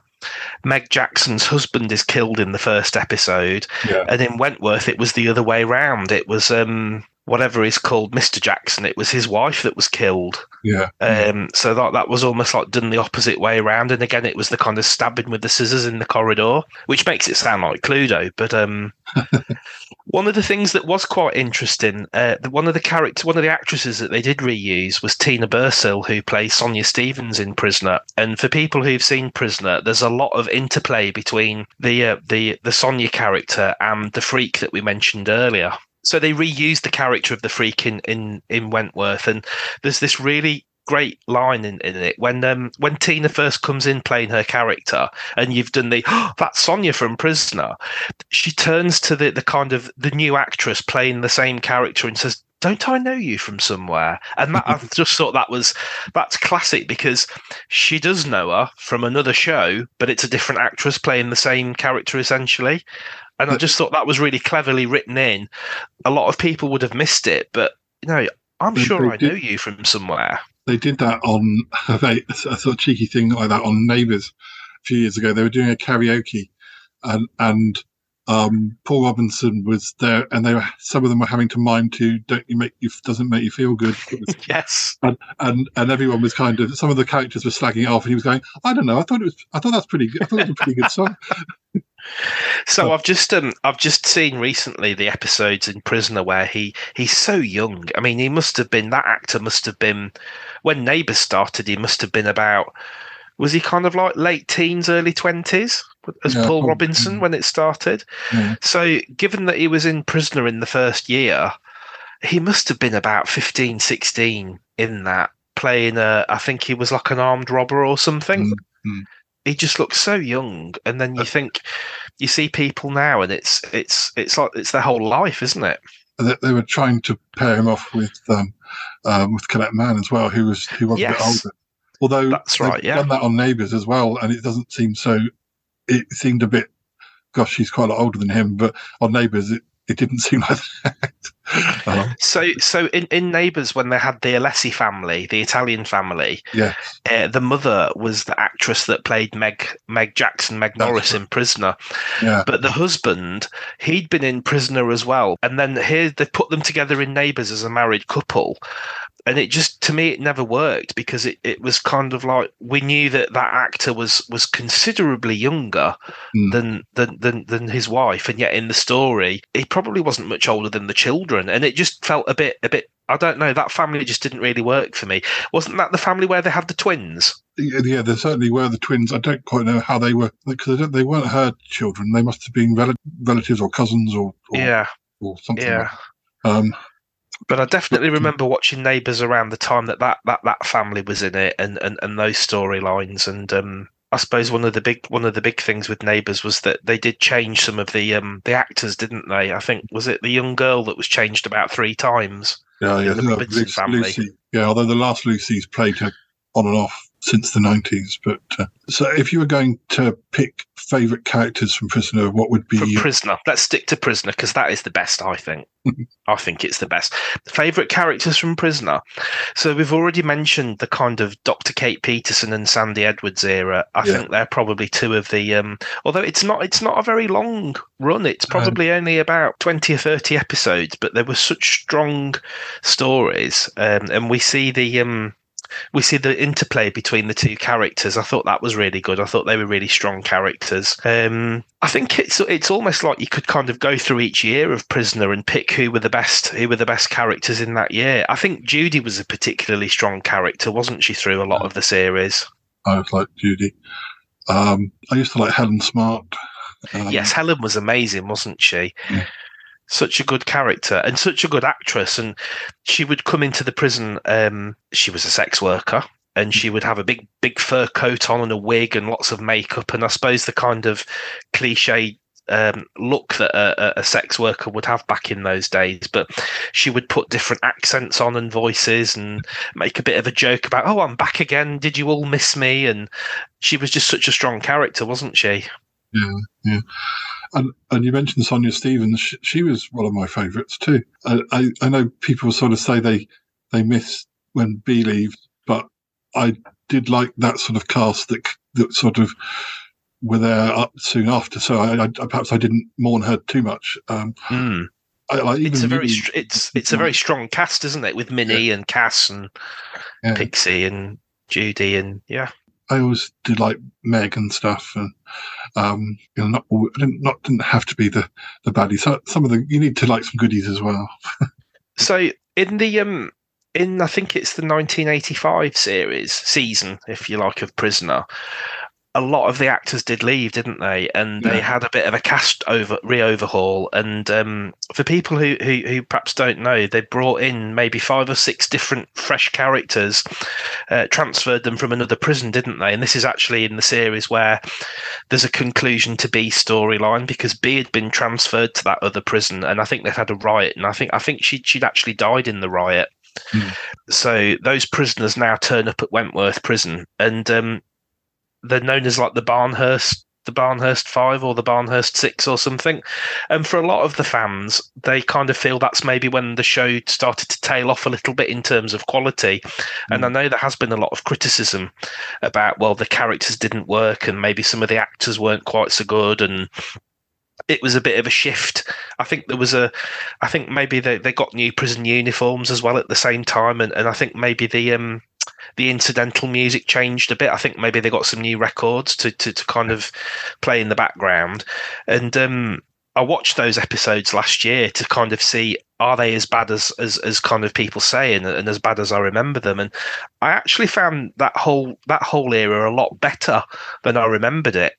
Meg Jackson's husband is killed in the first episode, yeah. and in Wentworth it was the other way round. It was um, whatever is called, Mr. Jackson. It was his wife that was killed. Yeah. Um, so that that was almost like done the opposite way around. And again, it was the kind of stabbing with the scissors in the corridor, which makes it sound like Cluedo. But um, one of the things that was quite interesting, uh, one of the characters, one of the actresses that they did reuse was Tina Bursill, who plays Sonia Stevens in Prisoner. And for people who've seen Prisoner, there's a lot of interplay between the uh, the the Sonia character and the freak that we mentioned earlier so they reused the character of the freak in, in, in Wentworth, and there's this really great line in, in it when um when Tina first comes in playing her character, and you've done the oh, that's Sonia from Prisoner. She turns to the the kind of the new actress playing the same character and says, don't I know you from somewhere? And that, I just thought that was that's classic because she does know her from another show, but it's a different actress playing the same character essentially. And I just thought that was really cleverly written in. A lot of people would have missed it, but you know, I'm sure I know you from somewhere. They did that on a, a sort of cheeky thing like that on Neighbours a few years ago. They were doing a karaoke, and and um, Paul Robinson was there, and they were some of them were having to mime to "Don't you make you doesn't make you feel good." yes, and, and and everyone was kind of some of the characters were slagging off, and he was going, "I don't know, I thought it was, I thought that's pretty good. I thought it was a pretty good song." So I've just um I've just seen recently the episodes in Prisoner where he he's so young. I mean, he must have been that actor must have been when Neighbours started. He must have been about was he kind of like late teens, early twenties as yeah, Paul Robinson when it started. Yeah. So given that he was in Prisoner in the first year, he must have been about 15, 16 in that playing a. I think he was like an armed robber or something. Mm-hmm he just looks so young and then you uh, think you see people now and it's it's it's like it's their whole life isn't it they, were trying to pair him off with um, um with Colette Mann as well who was who was yes. a bit older although that's right yeah done that on neighbours as well and it doesn't seem so it seemed a bit gosh she's quite a lot older than him but on neighbours it, it didn't seem like that. Um, so, so in, in Neighbours, when they had the Alessi family, the Italian family, yeah, uh, the mother was the actress that played Meg Meg Jackson, Meg Norris in Prisoner. Yeah, but the husband, he'd been in Prisoner as well, and then here they put them together in Neighbours as a married couple, and it just to me it never worked because it, it was kind of like we knew that that actor was was considerably younger mm. than, than than than his wife. And yet in the story he probably wasn't much older than the children and it just felt a bit a bit I don't know that family just didn't really work for me. Wasn't that the family where they had the twins? Yeah, yeah there certainly were the twins. I don't quite know how they were because they, they, weren't her children. They must have been rel- relatives or cousins or, or yeah. or something yeah. like um But I definitely remember watching Neighbours around the time that that, that, that family was in it, and, and, and those storylines. And um, I suppose one of the big one of the big things with Neighbours was that they did change some of the um, the actors, didn't they? I think was it the young girl that was changed about three times. Yeah, yeah. the Robinson Lucy, family. Lucy- yeah, although the last Lucy's played her on and off since the 90s. But uh, so if you were going to pick favourite characters from Prisoner, what would be From Prisoner, let's stick to Prisoner because that is the best. I think. I think it's the best. Favorite characters from Prisoner. So we've already mentioned the kind of Dr. Kate Peterson and Sandy Edwards era. I Yeah. think they're probably two of the. Um, although it's not, it's not a very long run. It's probably only about twenty or thirty episodes, but there were such strong stories, um, and we see the. Um, we see the interplay between the two characters. I thought that was really good. I thought they were really strong characters. Um, I think it's it's almost like you could kind of go through each year of Prisoner and pick who were the best who were the best characters in that year. I think Judy was a particularly strong character, wasn't she? Through a lot of the series. I was like Judy. Um, I used to like Helen Smart. Um, yes, Helen was amazing, wasn't she? Yeah. Such a good character and such a good actress. And she would come into the prison. Um, she was a sex worker, and she would have a big, big fur coat on and a wig and lots of makeup. And I suppose the kind of cliche um, look that a, a- sex worker would have back in those days. But she would put different accents on and voices and make a bit of a joke about, "Oh, I'm back again. Did you all miss me?" And she was just such a strong character, wasn't she? Yeah, yeah. And and you mentioned Sonia Stevens. She, she was one of my favourites too. I, I I know people sort of say they they miss when B leaves, but I did like that sort of cast that that sort of were there up soon after. So I, I perhaps I didn't mourn her too much. Um, Mm. I, like It's a very Minnie- it's it's a very strong cast, isn't it? With Minnie and Cass and Yeah. Pixie and Judy and yeah. I always did like Meg and stuff, and um, you know, not all- didn't not didn't have to be the the baddie. So some of the you need to like some goodies as well. So in the um in I think it's the 1985 series season, if you like, of Prisoner. A lot of the actors did leave, didn't they? And they had a bit of a cast over re-overhaul. And um, for people who, who who perhaps don't know, they brought in maybe five or six different fresh characters, uh, transferred them from another prison, didn't they? And this is actually in the series where there's a conclusion to B storyline because B had been transferred to that other prison, and I think they've had a riot, and I think I think she she'd actually died in the riot. So those prisoners now turn up at Wentworth Prison, and um, they're known as like the Barnhurst. The Barnhurst Five or the Barnhurst Six or something. And for a lot of the fans, they kind of feel that's maybe when the show started to tail off a little bit in terms of quality. And I know there has been a lot of criticism about, well, the characters didn't work and maybe some of the actors weren't quite so good and it was a bit of a shift. I think there was a, I think maybe they, they got new prison uniforms as well at the same time, and, and I think maybe the um the incidental music changed a bit. I think maybe they got some new records to to, to kind of play in the background, and um I watched those episodes last year to kind of see are they as bad as as, as kind of people say and, and as bad as I remember them, and I actually found that whole that whole era a lot better than I remembered it.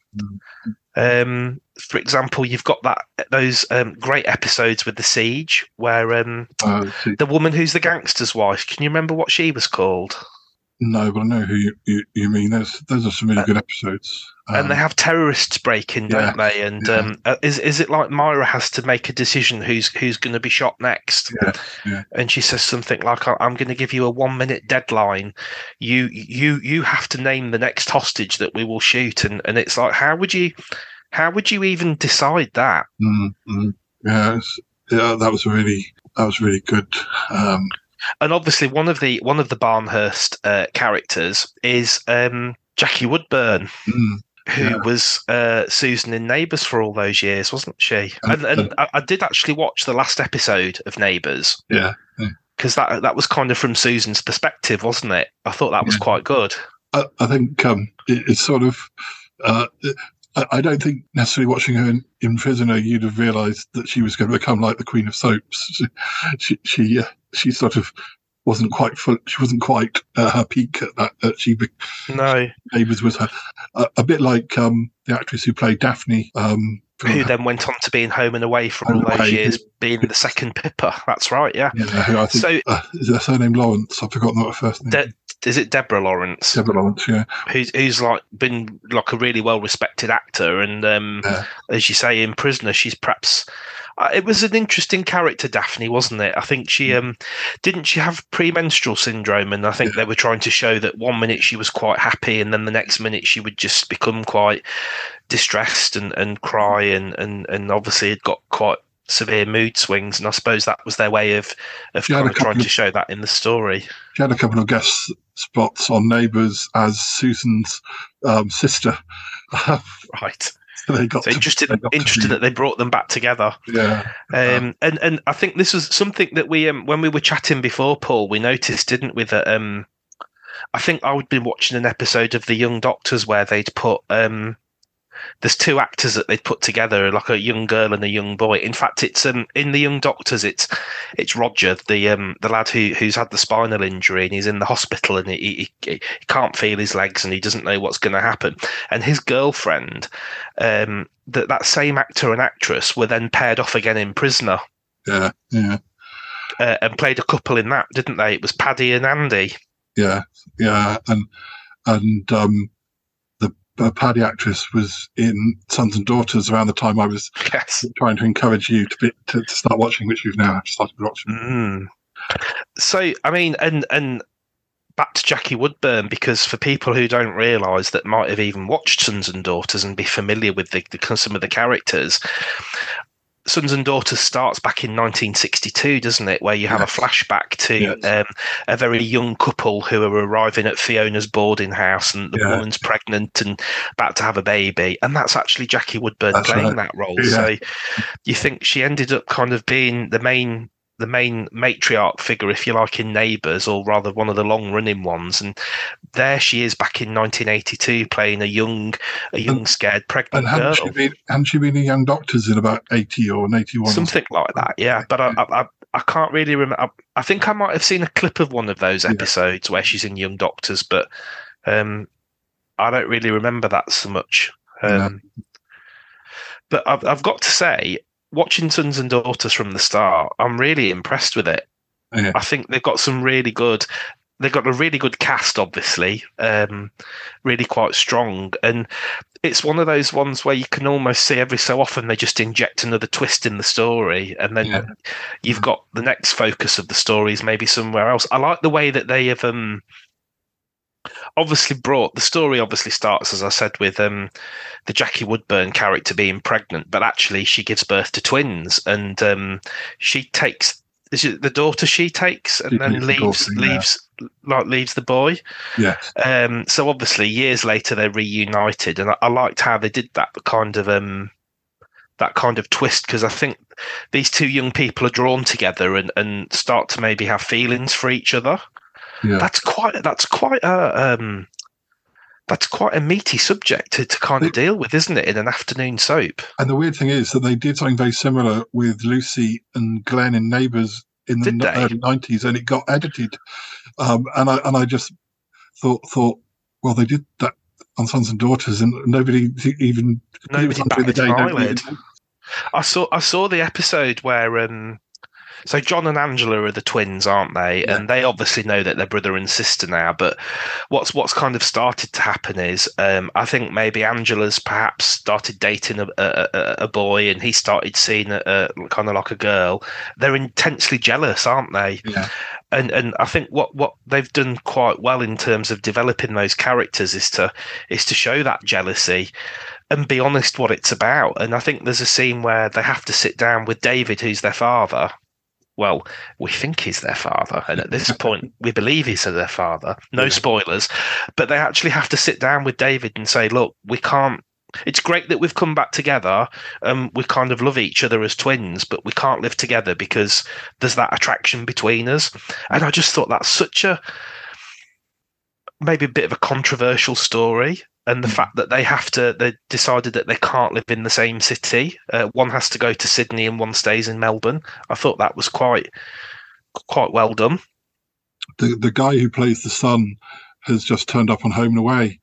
Um, for example, you've got that those um, great episodes with the siege where um, Uh, the woman who's the gangster's wife. Can you remember what she was called? No, but I know who you, you, you mean. Those those are some really good episodes. and they Um, have terrorists break in, don't they? And yeah. um, uh, is is it like Myra has to make a decision who's who's going to be shot next? Yeah, yeah. And she says something like, "I- "I'm going to give you a one minute deadline. You you you have to name the next hostage that we will shoot." And and it's like, how would you how would you even decide that? mm, mm, yeah, yeah, that was really that was really good. Um, and obviously one of the one of the Barnhurst uh, characters is um, Jackie Woodburne, mm, who Yeah. was uh, Susan in Neighbours for all those years, wasn't she? And- And and I, I did actually watch the last episode of Neighbours yeah, because that that was kind of from Susan's perspective, wasn't it? I thought that was Yeah. quite good. I, I think um, it, it's sort of. Uh, I, I don't think necessarily watching her in, in Prisoner, you'd have realised that she was going to become like the Queen of Soaps. She she she, uh, she sort of wasn't quite full, she wasn't quite at her peak at that. That she be, No, Neighbours was her a, a bit like um, the actress who played Daphne um, who then went on to being home and away for all those years, being the second Pippa. That's right, yeah. Yeah, who I think So- uh, is her surname Lawrence? I've forgotten what her first name. Is it Deborah Lawrence? Deborah Lawrence. Yeah, who's who's like been like a really well respected actor and um Yeah. as you say in prisoner she's perhaps uh, it was an interesting character daphne wasn't it i think she um didn't she have premenstrual syndrome and i think they were trying to show that one minute she was quite happy and then the next minute she would just become quite distressed and and cry and and and obviously had got quite severe mood swings and i suppose that was their way of of kind of trying couple to show that in the story she had a couple of guest spots on Neighbours as Susan's um, sister. right so they got so to- interesting they got that they brought them back together Yeah, Um, and and I think this was something that we um, when we were chatting before, Paul, we noticed, didn't we? That um, I think I would been watching an episode of The Young Doctors where they'd put um, there's two actors that they'd put together, like a young girl and a young boy. In fact, it's um in The Young Doctors, it's it's Roger, the um the lad who who's had the spinal injury and he's in the hospital and he he, he he can't feel his legs and he doesn't know what's going to happen. And his girlfriend, um, that that same actor and actress were then paired off again in Prisoner yeah, yeah, uh, and played a couple in that, didn't they? It was Paddy and Andy. yeah, yeah, and and um, the uh, Paddy actress was in Sons and Daughters around the time I was Yes. trying to encourage you to be to, to start watching, which you've now started watching. Mm. So I mean, and and back to Jackie Woodburne because for people who don't realise that might have even watched Sons and Daughters and be familiar with the, the some of the characters. Sons and Daughters starts back in 1962, doesn't it? Where you have Yes. a flashback to Yes. um, a very young couple who are arriving at Fiona's boarding house, and the Yeah. woman's pregnant and about to have a baby, and that's actually Jackie Woodburne That's playing right. that role. Yeah. So you think she ended up kind of being the main the main matriarch figure, if you like, in Neighbours, or rather one of the long running ones. And there she is back in 1982, playing a young, a young scared pregnant And girl, she been hadn't she been a young doctors in about eighty or eighty one? something like that. Yeah, but I, I, I, can't really remember. I, I think I might have seen a clip of one of those episodes where she's in Young Doctors, but um, I don't really remember that so much. Um, But I've, I've got to say, watching Sons and Daughters from the start, I'm really impressed with it. I think they've got some really good. They've got a really good cast, obviously, um, really quite strong, and it's one of those ones where you can almost see every so often they just inject another twist in the story, and then Yeah. you've got the next focus of the story is maybe somewhere else. I like the way that they have um, obviously brought the story. Obviously starts as I said with um, the Jackie Woodburne character being pregnant, but actually she gives birth to twins, and um, she takes is it the daughter she takes and She then takes the leaves yeah. leaves like leaves the boy. yeah Um, so obviously, years later, they're reunited, and I, I liked how they did that kind of um, that kind of twist because I think these two young people are drawn together and, and start to maybe have feelings for each other. Yeah. That's quite that's quite a um, that's quite a meaty subject to, to kind of deal with, isn't it? In an afternoon soap. And the weird thing is that they did something very similar with Lucy and Glenn in Neighbours in the early nineties, and it got edited. Um, and I and I just thought thought, well, they did that on Sons and Daughters, and nobody even it Nobody during the day, an nobody eyelid. I saw I saw the episode where um so John and Angela are the twins, aren't they? And they obviously know that they're brother and sister now. But what's what's kind of started to happen is um, I think maybe Angela's perhaps started dating a, a, a- a boy, and he started seeing a, a kind of like a girl. They're intensely jealous, aren't they? Yeah. And and I think what what they've done quite well in terms of developing those characters is to is to show that jealousy and be honest what it's about. And I think there's a scene where they have to sit down with David, who's their father. Well, we think he's their father, and at this point, we believe he's their father. No spoilers, but they actually have to sit down with David and say, "Look, we can't." It's great that we've come back together. Um, we kind of love each other as twins, but we can't live together because there's that attraction between us. And I just thought that's such a maybe a bit of a controversial story and the fact that they have to they decided that they can't live in the same city. Uh, one has to go to sydney and one stays in melbourne. I thought that was quite quite well done. The the guy who plays the son has just turned up on Home and Away.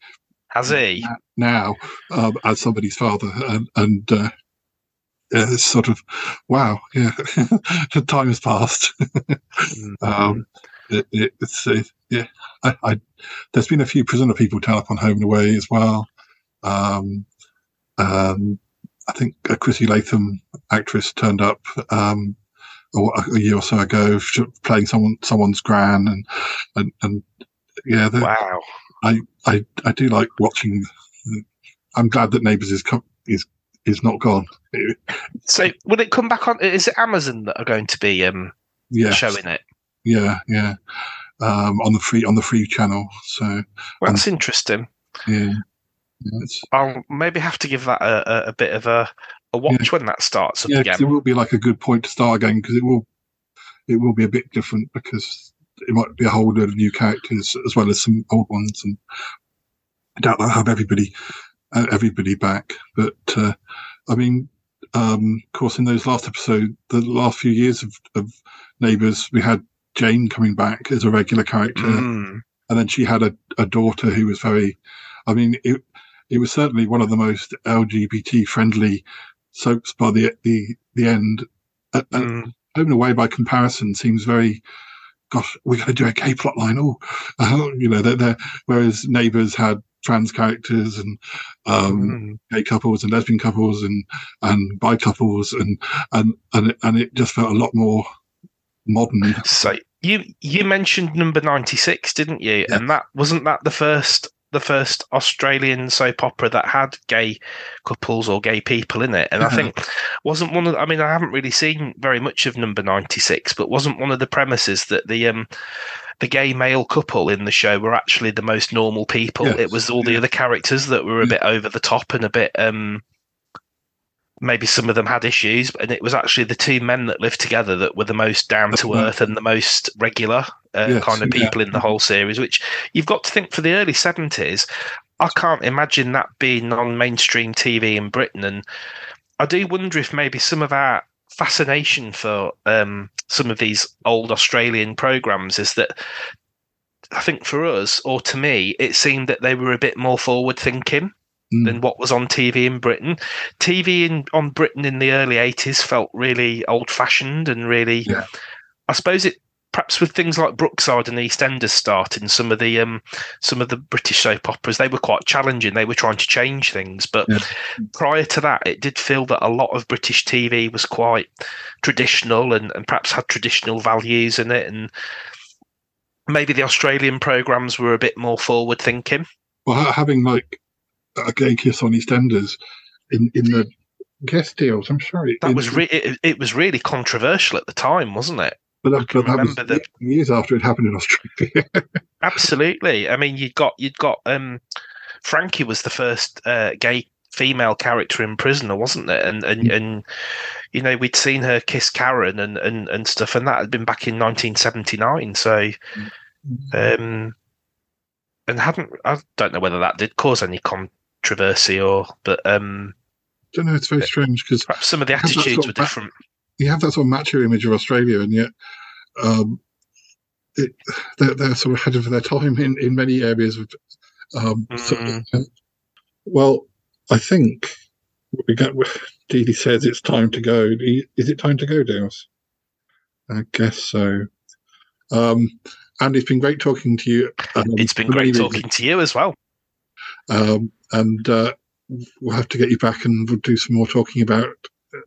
Has he? Now um, as somebody's father, and, and uh, yeah, it's sort of wow. Yeah, the time has passed. um, it, it, it's uh, yeah. I, I, there's been a few prisoner people turn up on Home and Away as well. Um, um, I think a Chrissy Latham actress turned up um, a, a, year or so ago, playing someone someone's gran, and and, and yeah, wow. I, I I do like watching. I'm glad that Neighbours is is is not gone. So will it come back on? Is it Amazon that are going to be um yes. showing it? Yeah, yeah. Um, on the free on the free channel. So well, that's and, interesting. Yeah. I'll maybe have to give that a, a, a bit of a, a watch yeah. when that starts yeah, again. It will be like a good point to start again because it will it will be a bit different because it might be a whole load of new characters as well as some old ones, and I doubt they'll have everybody uh, everybody back. But uh, I mean, um, of course, in those last episode, the last few years of, of Neighbours, we had Jane coming back as a regular character, mm. and then she had a, a daughter who was very. I mean, it it was certainly one of the most LGBT friendly soaps by the the the end. Uh, mm. Home and Away, by comparison, seems very. Gosh, we're going to do a gay plot line. Oh, uh, you know, they're, they're, whereas Neighbours had trans characters and um, mm. gay couples and lesbian couples and and bi couples and and and and it just felt a lot more modern. So you you mentioned number ninety six, didn't you? Yeah. And that wasn't that the first the first Australian soap opera that had gay couples or gay people in it. And I think wasn't one of I mean I haven't really seen very much of number 96 but wasn't one of the premises that the um the gay male couple in the show were actually the most normal people. Yes. It was all the other characters that were a bit over the top and a bit um maybe some of them had issues, and it was actually the two men that lived together that were the most down to earth and the most regular uh, yes, kind of people yeah. in the whole series. Which you've got to think for the early seventies, I can't imagine that being on mainstream TV in Britain, and I do wonder if maybe some of our fascination for um, some of these old Australian programs is that I think for us, or to me, it seemed that they were a bit more forward thinking mm. than what was on TV in Britain. TV in on Britain in the early eighties felt really old fashioned and really. Yeah. I suppose it perhaps with things like Brookside and EastEnders starting, some of the um, some of the British soap operas they were quite challenging. They were trying to change things, but yeah. prior to that, it did feel that a lot of British TV was quite traditional and, and perhaps had traditional values in it, and maybe the Australian programs were a bit more forward thinking. Well, having like a gay kiss on EastEnders in in the guest deals. I'm sorry. That was re- it, it, was really controversial at the time, wasn't it? But that, but that was the, years after it happened in Australia. absolutely. I mean, you got you'd got um, Frankie was the first uh, gay female character in Prisoner, wasn't it? And and, mm. and you know we'd seen her kiss Karen and, and, and stuff, and that had been back in 1979. So, mm. um, and hadn't I don't know whether that did cause any con- controversy or but um I don't know it's very strange because some of the attitudes were different. you have that sort of macho image of australia and yet um it, they're, they're sort of ahead of their time in, in many areas of um mm. so, well i think we got Dee says it's time to go. Is it time to go Dales? i guess so. Um and it's been great talking to you um, it's been great talking to you as well. Um, and uh, we'll have to get you back and we'll do some more talking about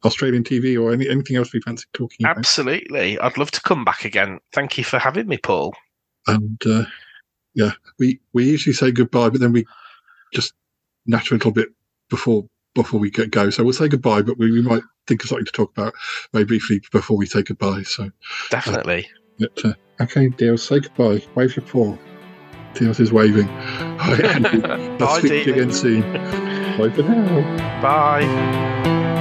Australian TV or any, anything else we fancy talking about. Absolutely. I'd love to come back again. Thank you for having me, Paul. And uh, yeah, we, we usually say goodbye, but then we just natter a little bit before before we get go. So we'll say goodbye, but we, we might think of something to talk about very briefly before we say goodbye. So definitely. Uh, but, uh, okay, dear, say goodbye. Wave your paw. Theos is waving. Andy. I'll Bye, speak to you again soon. Bye for now. Bye.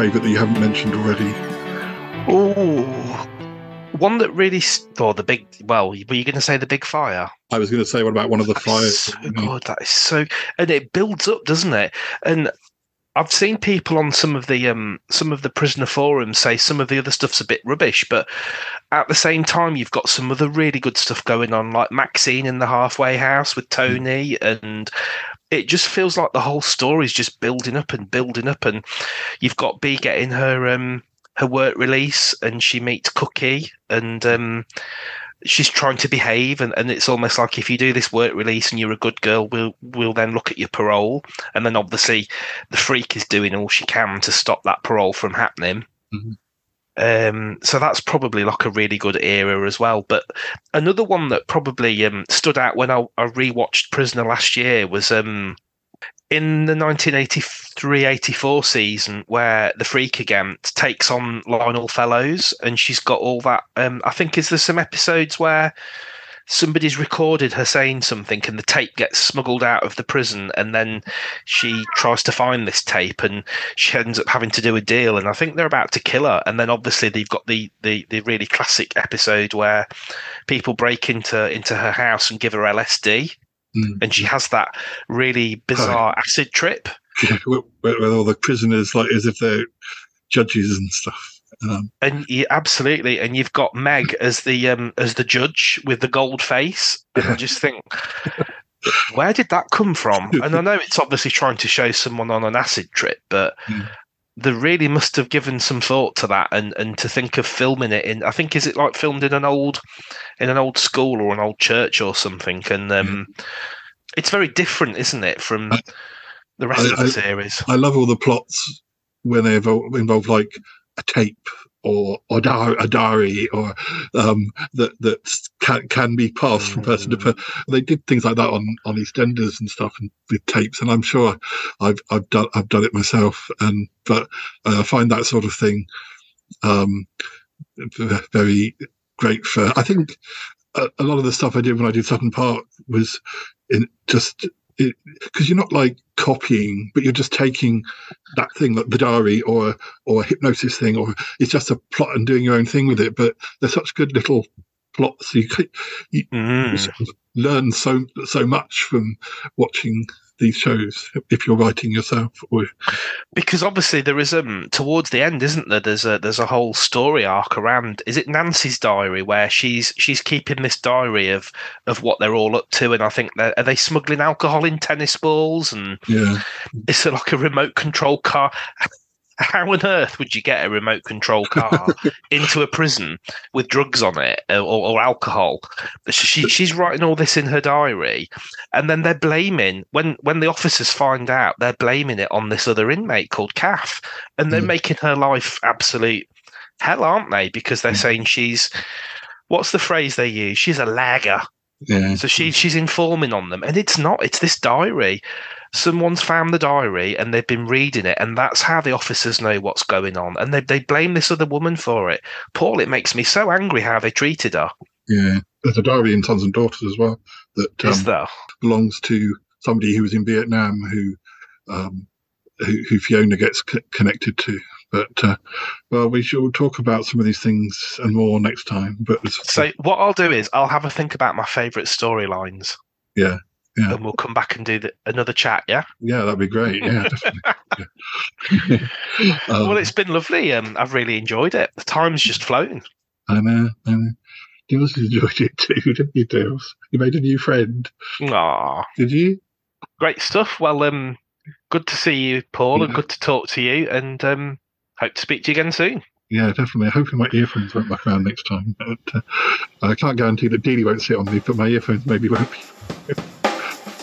Favourite that you haven't mentioned already? Oh, one that really, or the big. Well, were you going to say the big fire? I was going to say, what about one of the That fires? So good. That is so, and it builds up, doesn't it? And I've seen people on some of the um some of the prisoner forums say some of the other stuff's a bit rubbish, but at the same time, you've got some other really good stuff going on, like Maxine in the halfway house with Tony, and it just feels like the whole story's just building up and building up, and you've got Bea getting her um her work release, and she meets Cookie, and um she's trying to behave and, and it's almost like if you do this work release and you're a good girl we'll we'll then look at your parole and then obviously the freak is doing all she can to stop that parole from happening Mhm. Um so that's probably like a really good era as well. But another one that probably um stood out when i, I rewatched prisoner last year was um in the 1983-84 season where the freak again takes on Lionel Fellowes and she's got all that um i think is there some episodes where somebody's recorded her saying something and the tape gets smuggled out of the prison and then she tries to find this tape and she ends up having to do a deal and i think they're about to kill her and then obviously they've got the the, the really classic episode where people break into into her house and give her lsd Mm. and she has that really bizarre acid trip Yeah, with, with all the prisoners, like as if they're judges and stuff. Um, and you, absolutely. And you've got meg as the um as the judge with the gold face. And i just think where did that come from? And i know it's obviously trying to show someone on an acid trip but Mm. they really must have given some thought to that and and to think of filming it in i think is it like filmed in an old in an old school or an old church or something? And um it's very different isn't it from I- the rest I- of the I- series? I love all the plots when they involve, involve like a tape or or a diary or um, that that can can be passed from person to Mm. person. They did things like that on on EastEnders and stuff and with tapes, and I'm sure I've I've done I've done it myself. And but uh, I find that sort of thing um, very great for. I think a, a lot of the stuff I did when I did Sutton Park was in just because you're not like copying, but you're just taking that thing, like the diary or or a hypnosis thing, or it's just a plot and doing your own thing with it. But they're such good little plots. You, c- you, you Mm. sort of learn so so much from watching these shows if you're writing yourself. Or because obviously there is um towards the end isn't there there's a there's a whole story arc around is it nancy's diary where she's she's keeping this diary of of what they're all up to and i think are they smuggling alcohol in tennis balls and yeah, it's like a remote control car how on earth would you get a remote control car into a prison with drugs on it uh, or, or alcohol? She, she's writing all this in her diary, and then they're blaming when when the officers find out they're blaming it on this other inmate called Kath, and they're Mm. making her life absolute hell, aren't they? Because they're Mm. saying she's what's the phrase they use? She's a lagger. Yeah, So she she's informing on them, and it's not. It's this diary. Someone's found the diary and they've been reading it, and that's how the officers know what's going on. And they they blame this other woman for it. Paul, it makes me so angry how they treated her. yeah. There's a diary in Sons and Daughters as well that um, there? belongs to somebody who was in Vietnam who um, who, who Fiona gets c- connected to. But uh, well, we shall talk about some of these things and more next time. But So what I'll do is I'll have a think about my favourite storylines. Yeah, yeah. And we'll come back and do the, another chat. Yeah. yeah, that'd be great. Yeah, definitely. Yeah. Um, well, it's been lovely. Um, I've really enjoyed it. The time's just flown. I know, I know. Dils enjoyed it too, didn't you, Dils? You made a new friend, Aw, did you? great stuff. Well, um, good to see you, Paul, and good to talk to you. And um, hope to speak to you again soon. Yeah, definitely. I hope my earphones won't back around next time. But uh, I can't guarantee that Dealey won't sit on me, but my earphones maybe won't be.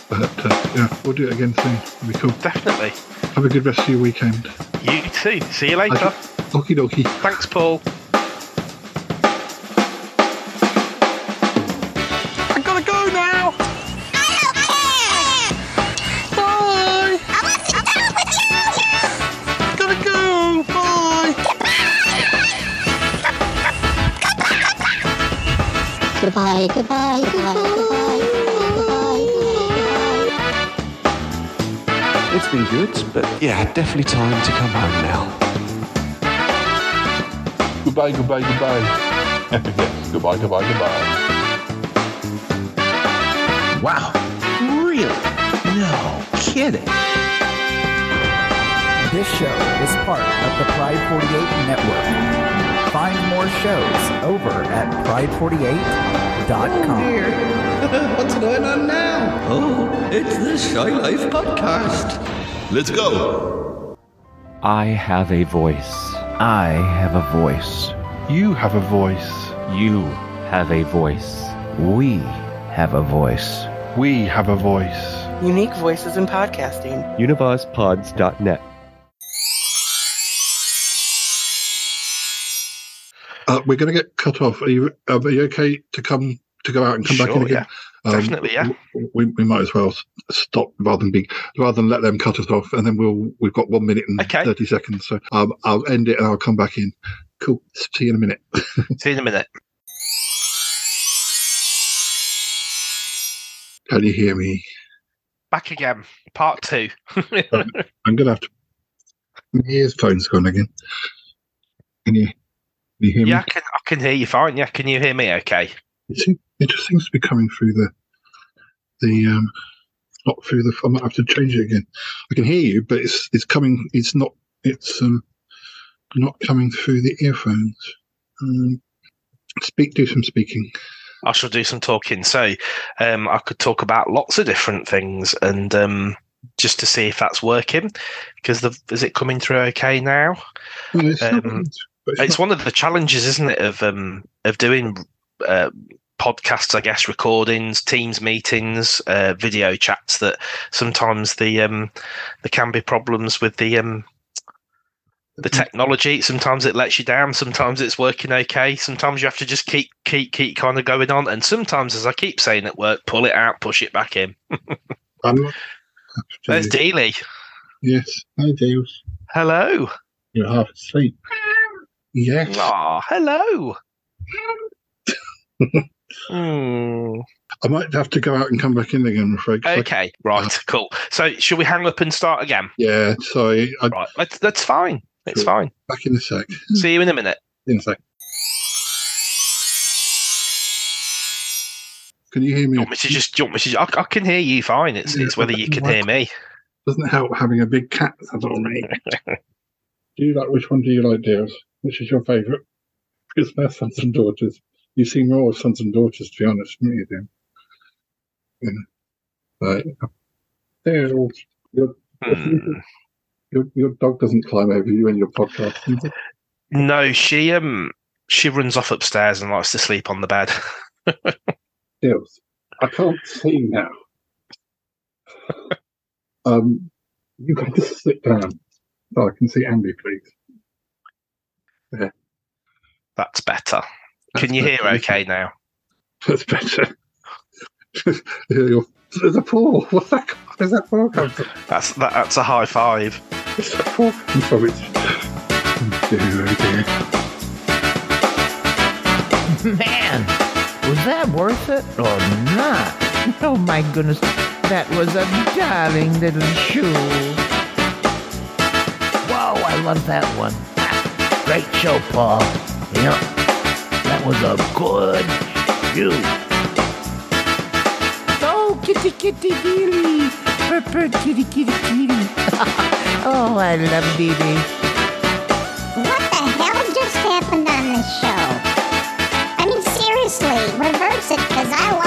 but uh, yeah, we'll do it again soon. It'll be cool. Definitely. Have a good rest of your weekend. You too. See you later. Okie dokie. Thanks, Paul. Goodbye, goodbye, goodbye, goodbye, goodbye, goodbye. It's it's been good, but yeah, definitely time to come home now. Goodbye, goodbye, goodbye. yes, goodbye, goodbye, goodbye. Wow. Really? No kidding. This show is part of the Pride 48 network. Find more shows over at pride48.com. What's going on now? Oh, it's the Shy Life Podcast. Let's go. I have a voice. I have a voice. You have a voice. You have a voice. We have a voice. We have a voice. Unique voices in podcasting. UnivazPods.net. Uh, we're going to get cut off. Are you, are you okay to come to go out and come back in Sure, again? Um. Definitely, yeah. We, we might as well stop rather than be rather than let them cut us off, and then we'll we've got one minute and Okay. thirty seconds. So um, I'll end it and I'll come back in. Cool. See you in a minute. See you in a minute. Can you hear me? Back again. Part two. I'm going to have to. My earphones gone again. Can you? Can you hear yeah, me? I can, I can hear you fine. Yeah, can you hear me okay? It, seem, it just seems to be coming through the the um not through the. I might have to change it again. I can hear you, but it's it's coming. It's not. It's um not coming through the earphones. Um, speak. Do some speaking. I shall do some talking. So um, I could talk about lots of different things and um, just to see if that's working. Because the, is it coming through okay now? No, Um, It's one of the challenges, isn't it, of um, of doing uh, podcasts, I guess, recordings, Teams meetings, uh, video chats. That sometimes the um, there can be problems with the um, the technology. Sometimes it lets you down. Sometimes it's working okay. Sometimes you have to just keep keep keep kind of going on. And sometimes, as I keep saying at work, pull it out, push it back in. I'm. There's Dealey. Yes. Hi, Dave. Hello. You're half asleep. Yes. Ah, hello. Hmm. I might have to go out and come back in again. I'm afraid. 'cause I- Okay, right, cool. So, should we hang up and start again? yeah. Sorry. I, Right, that's that's fine. It's Cool. fine. Back in a sec. See you in a minute. In a sec. Can you hear me? Do you want me to just? Do you want me to? I, I can hear you fine. It's Yeah, it's whether you can hear me. Doesn't help having a big cat sat on me. do you like which one do you like, dears? Which is your favourite? Because they're sons and daughters. You see more of sons and daughters, to be honest, don't you, do? Yeah. Right. They're all, your, Hmm. your, your dog doesn't climb over you in your podcast. No, she um she runs off upstairs and likes to sleep on the bed. Deals. I can't see now. um, you can just sit down so I can see Andy, please. Yeah, That's better. Can you hear okay now? that's better. Your- There's a paw. What's that? Where's that paw come from? That's that, that's a high five. Where's that paw come from? It's... Dear, oh dear. Man, was that worth it or not? Oh my goodness, that was a darling little shoe. Whoa, I love that one. Great show, Paul. Yeah, that was a good shoe. Oh, kitty, kitty, dealy. Purr, purr, kitty, kitty, kitty. oh, I love Dee What the hell just happened on this show? I mean, seriously, reverse it, because I lost.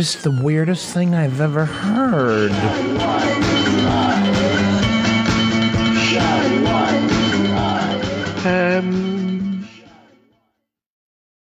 just the weirdest thing I've ever heard. Um,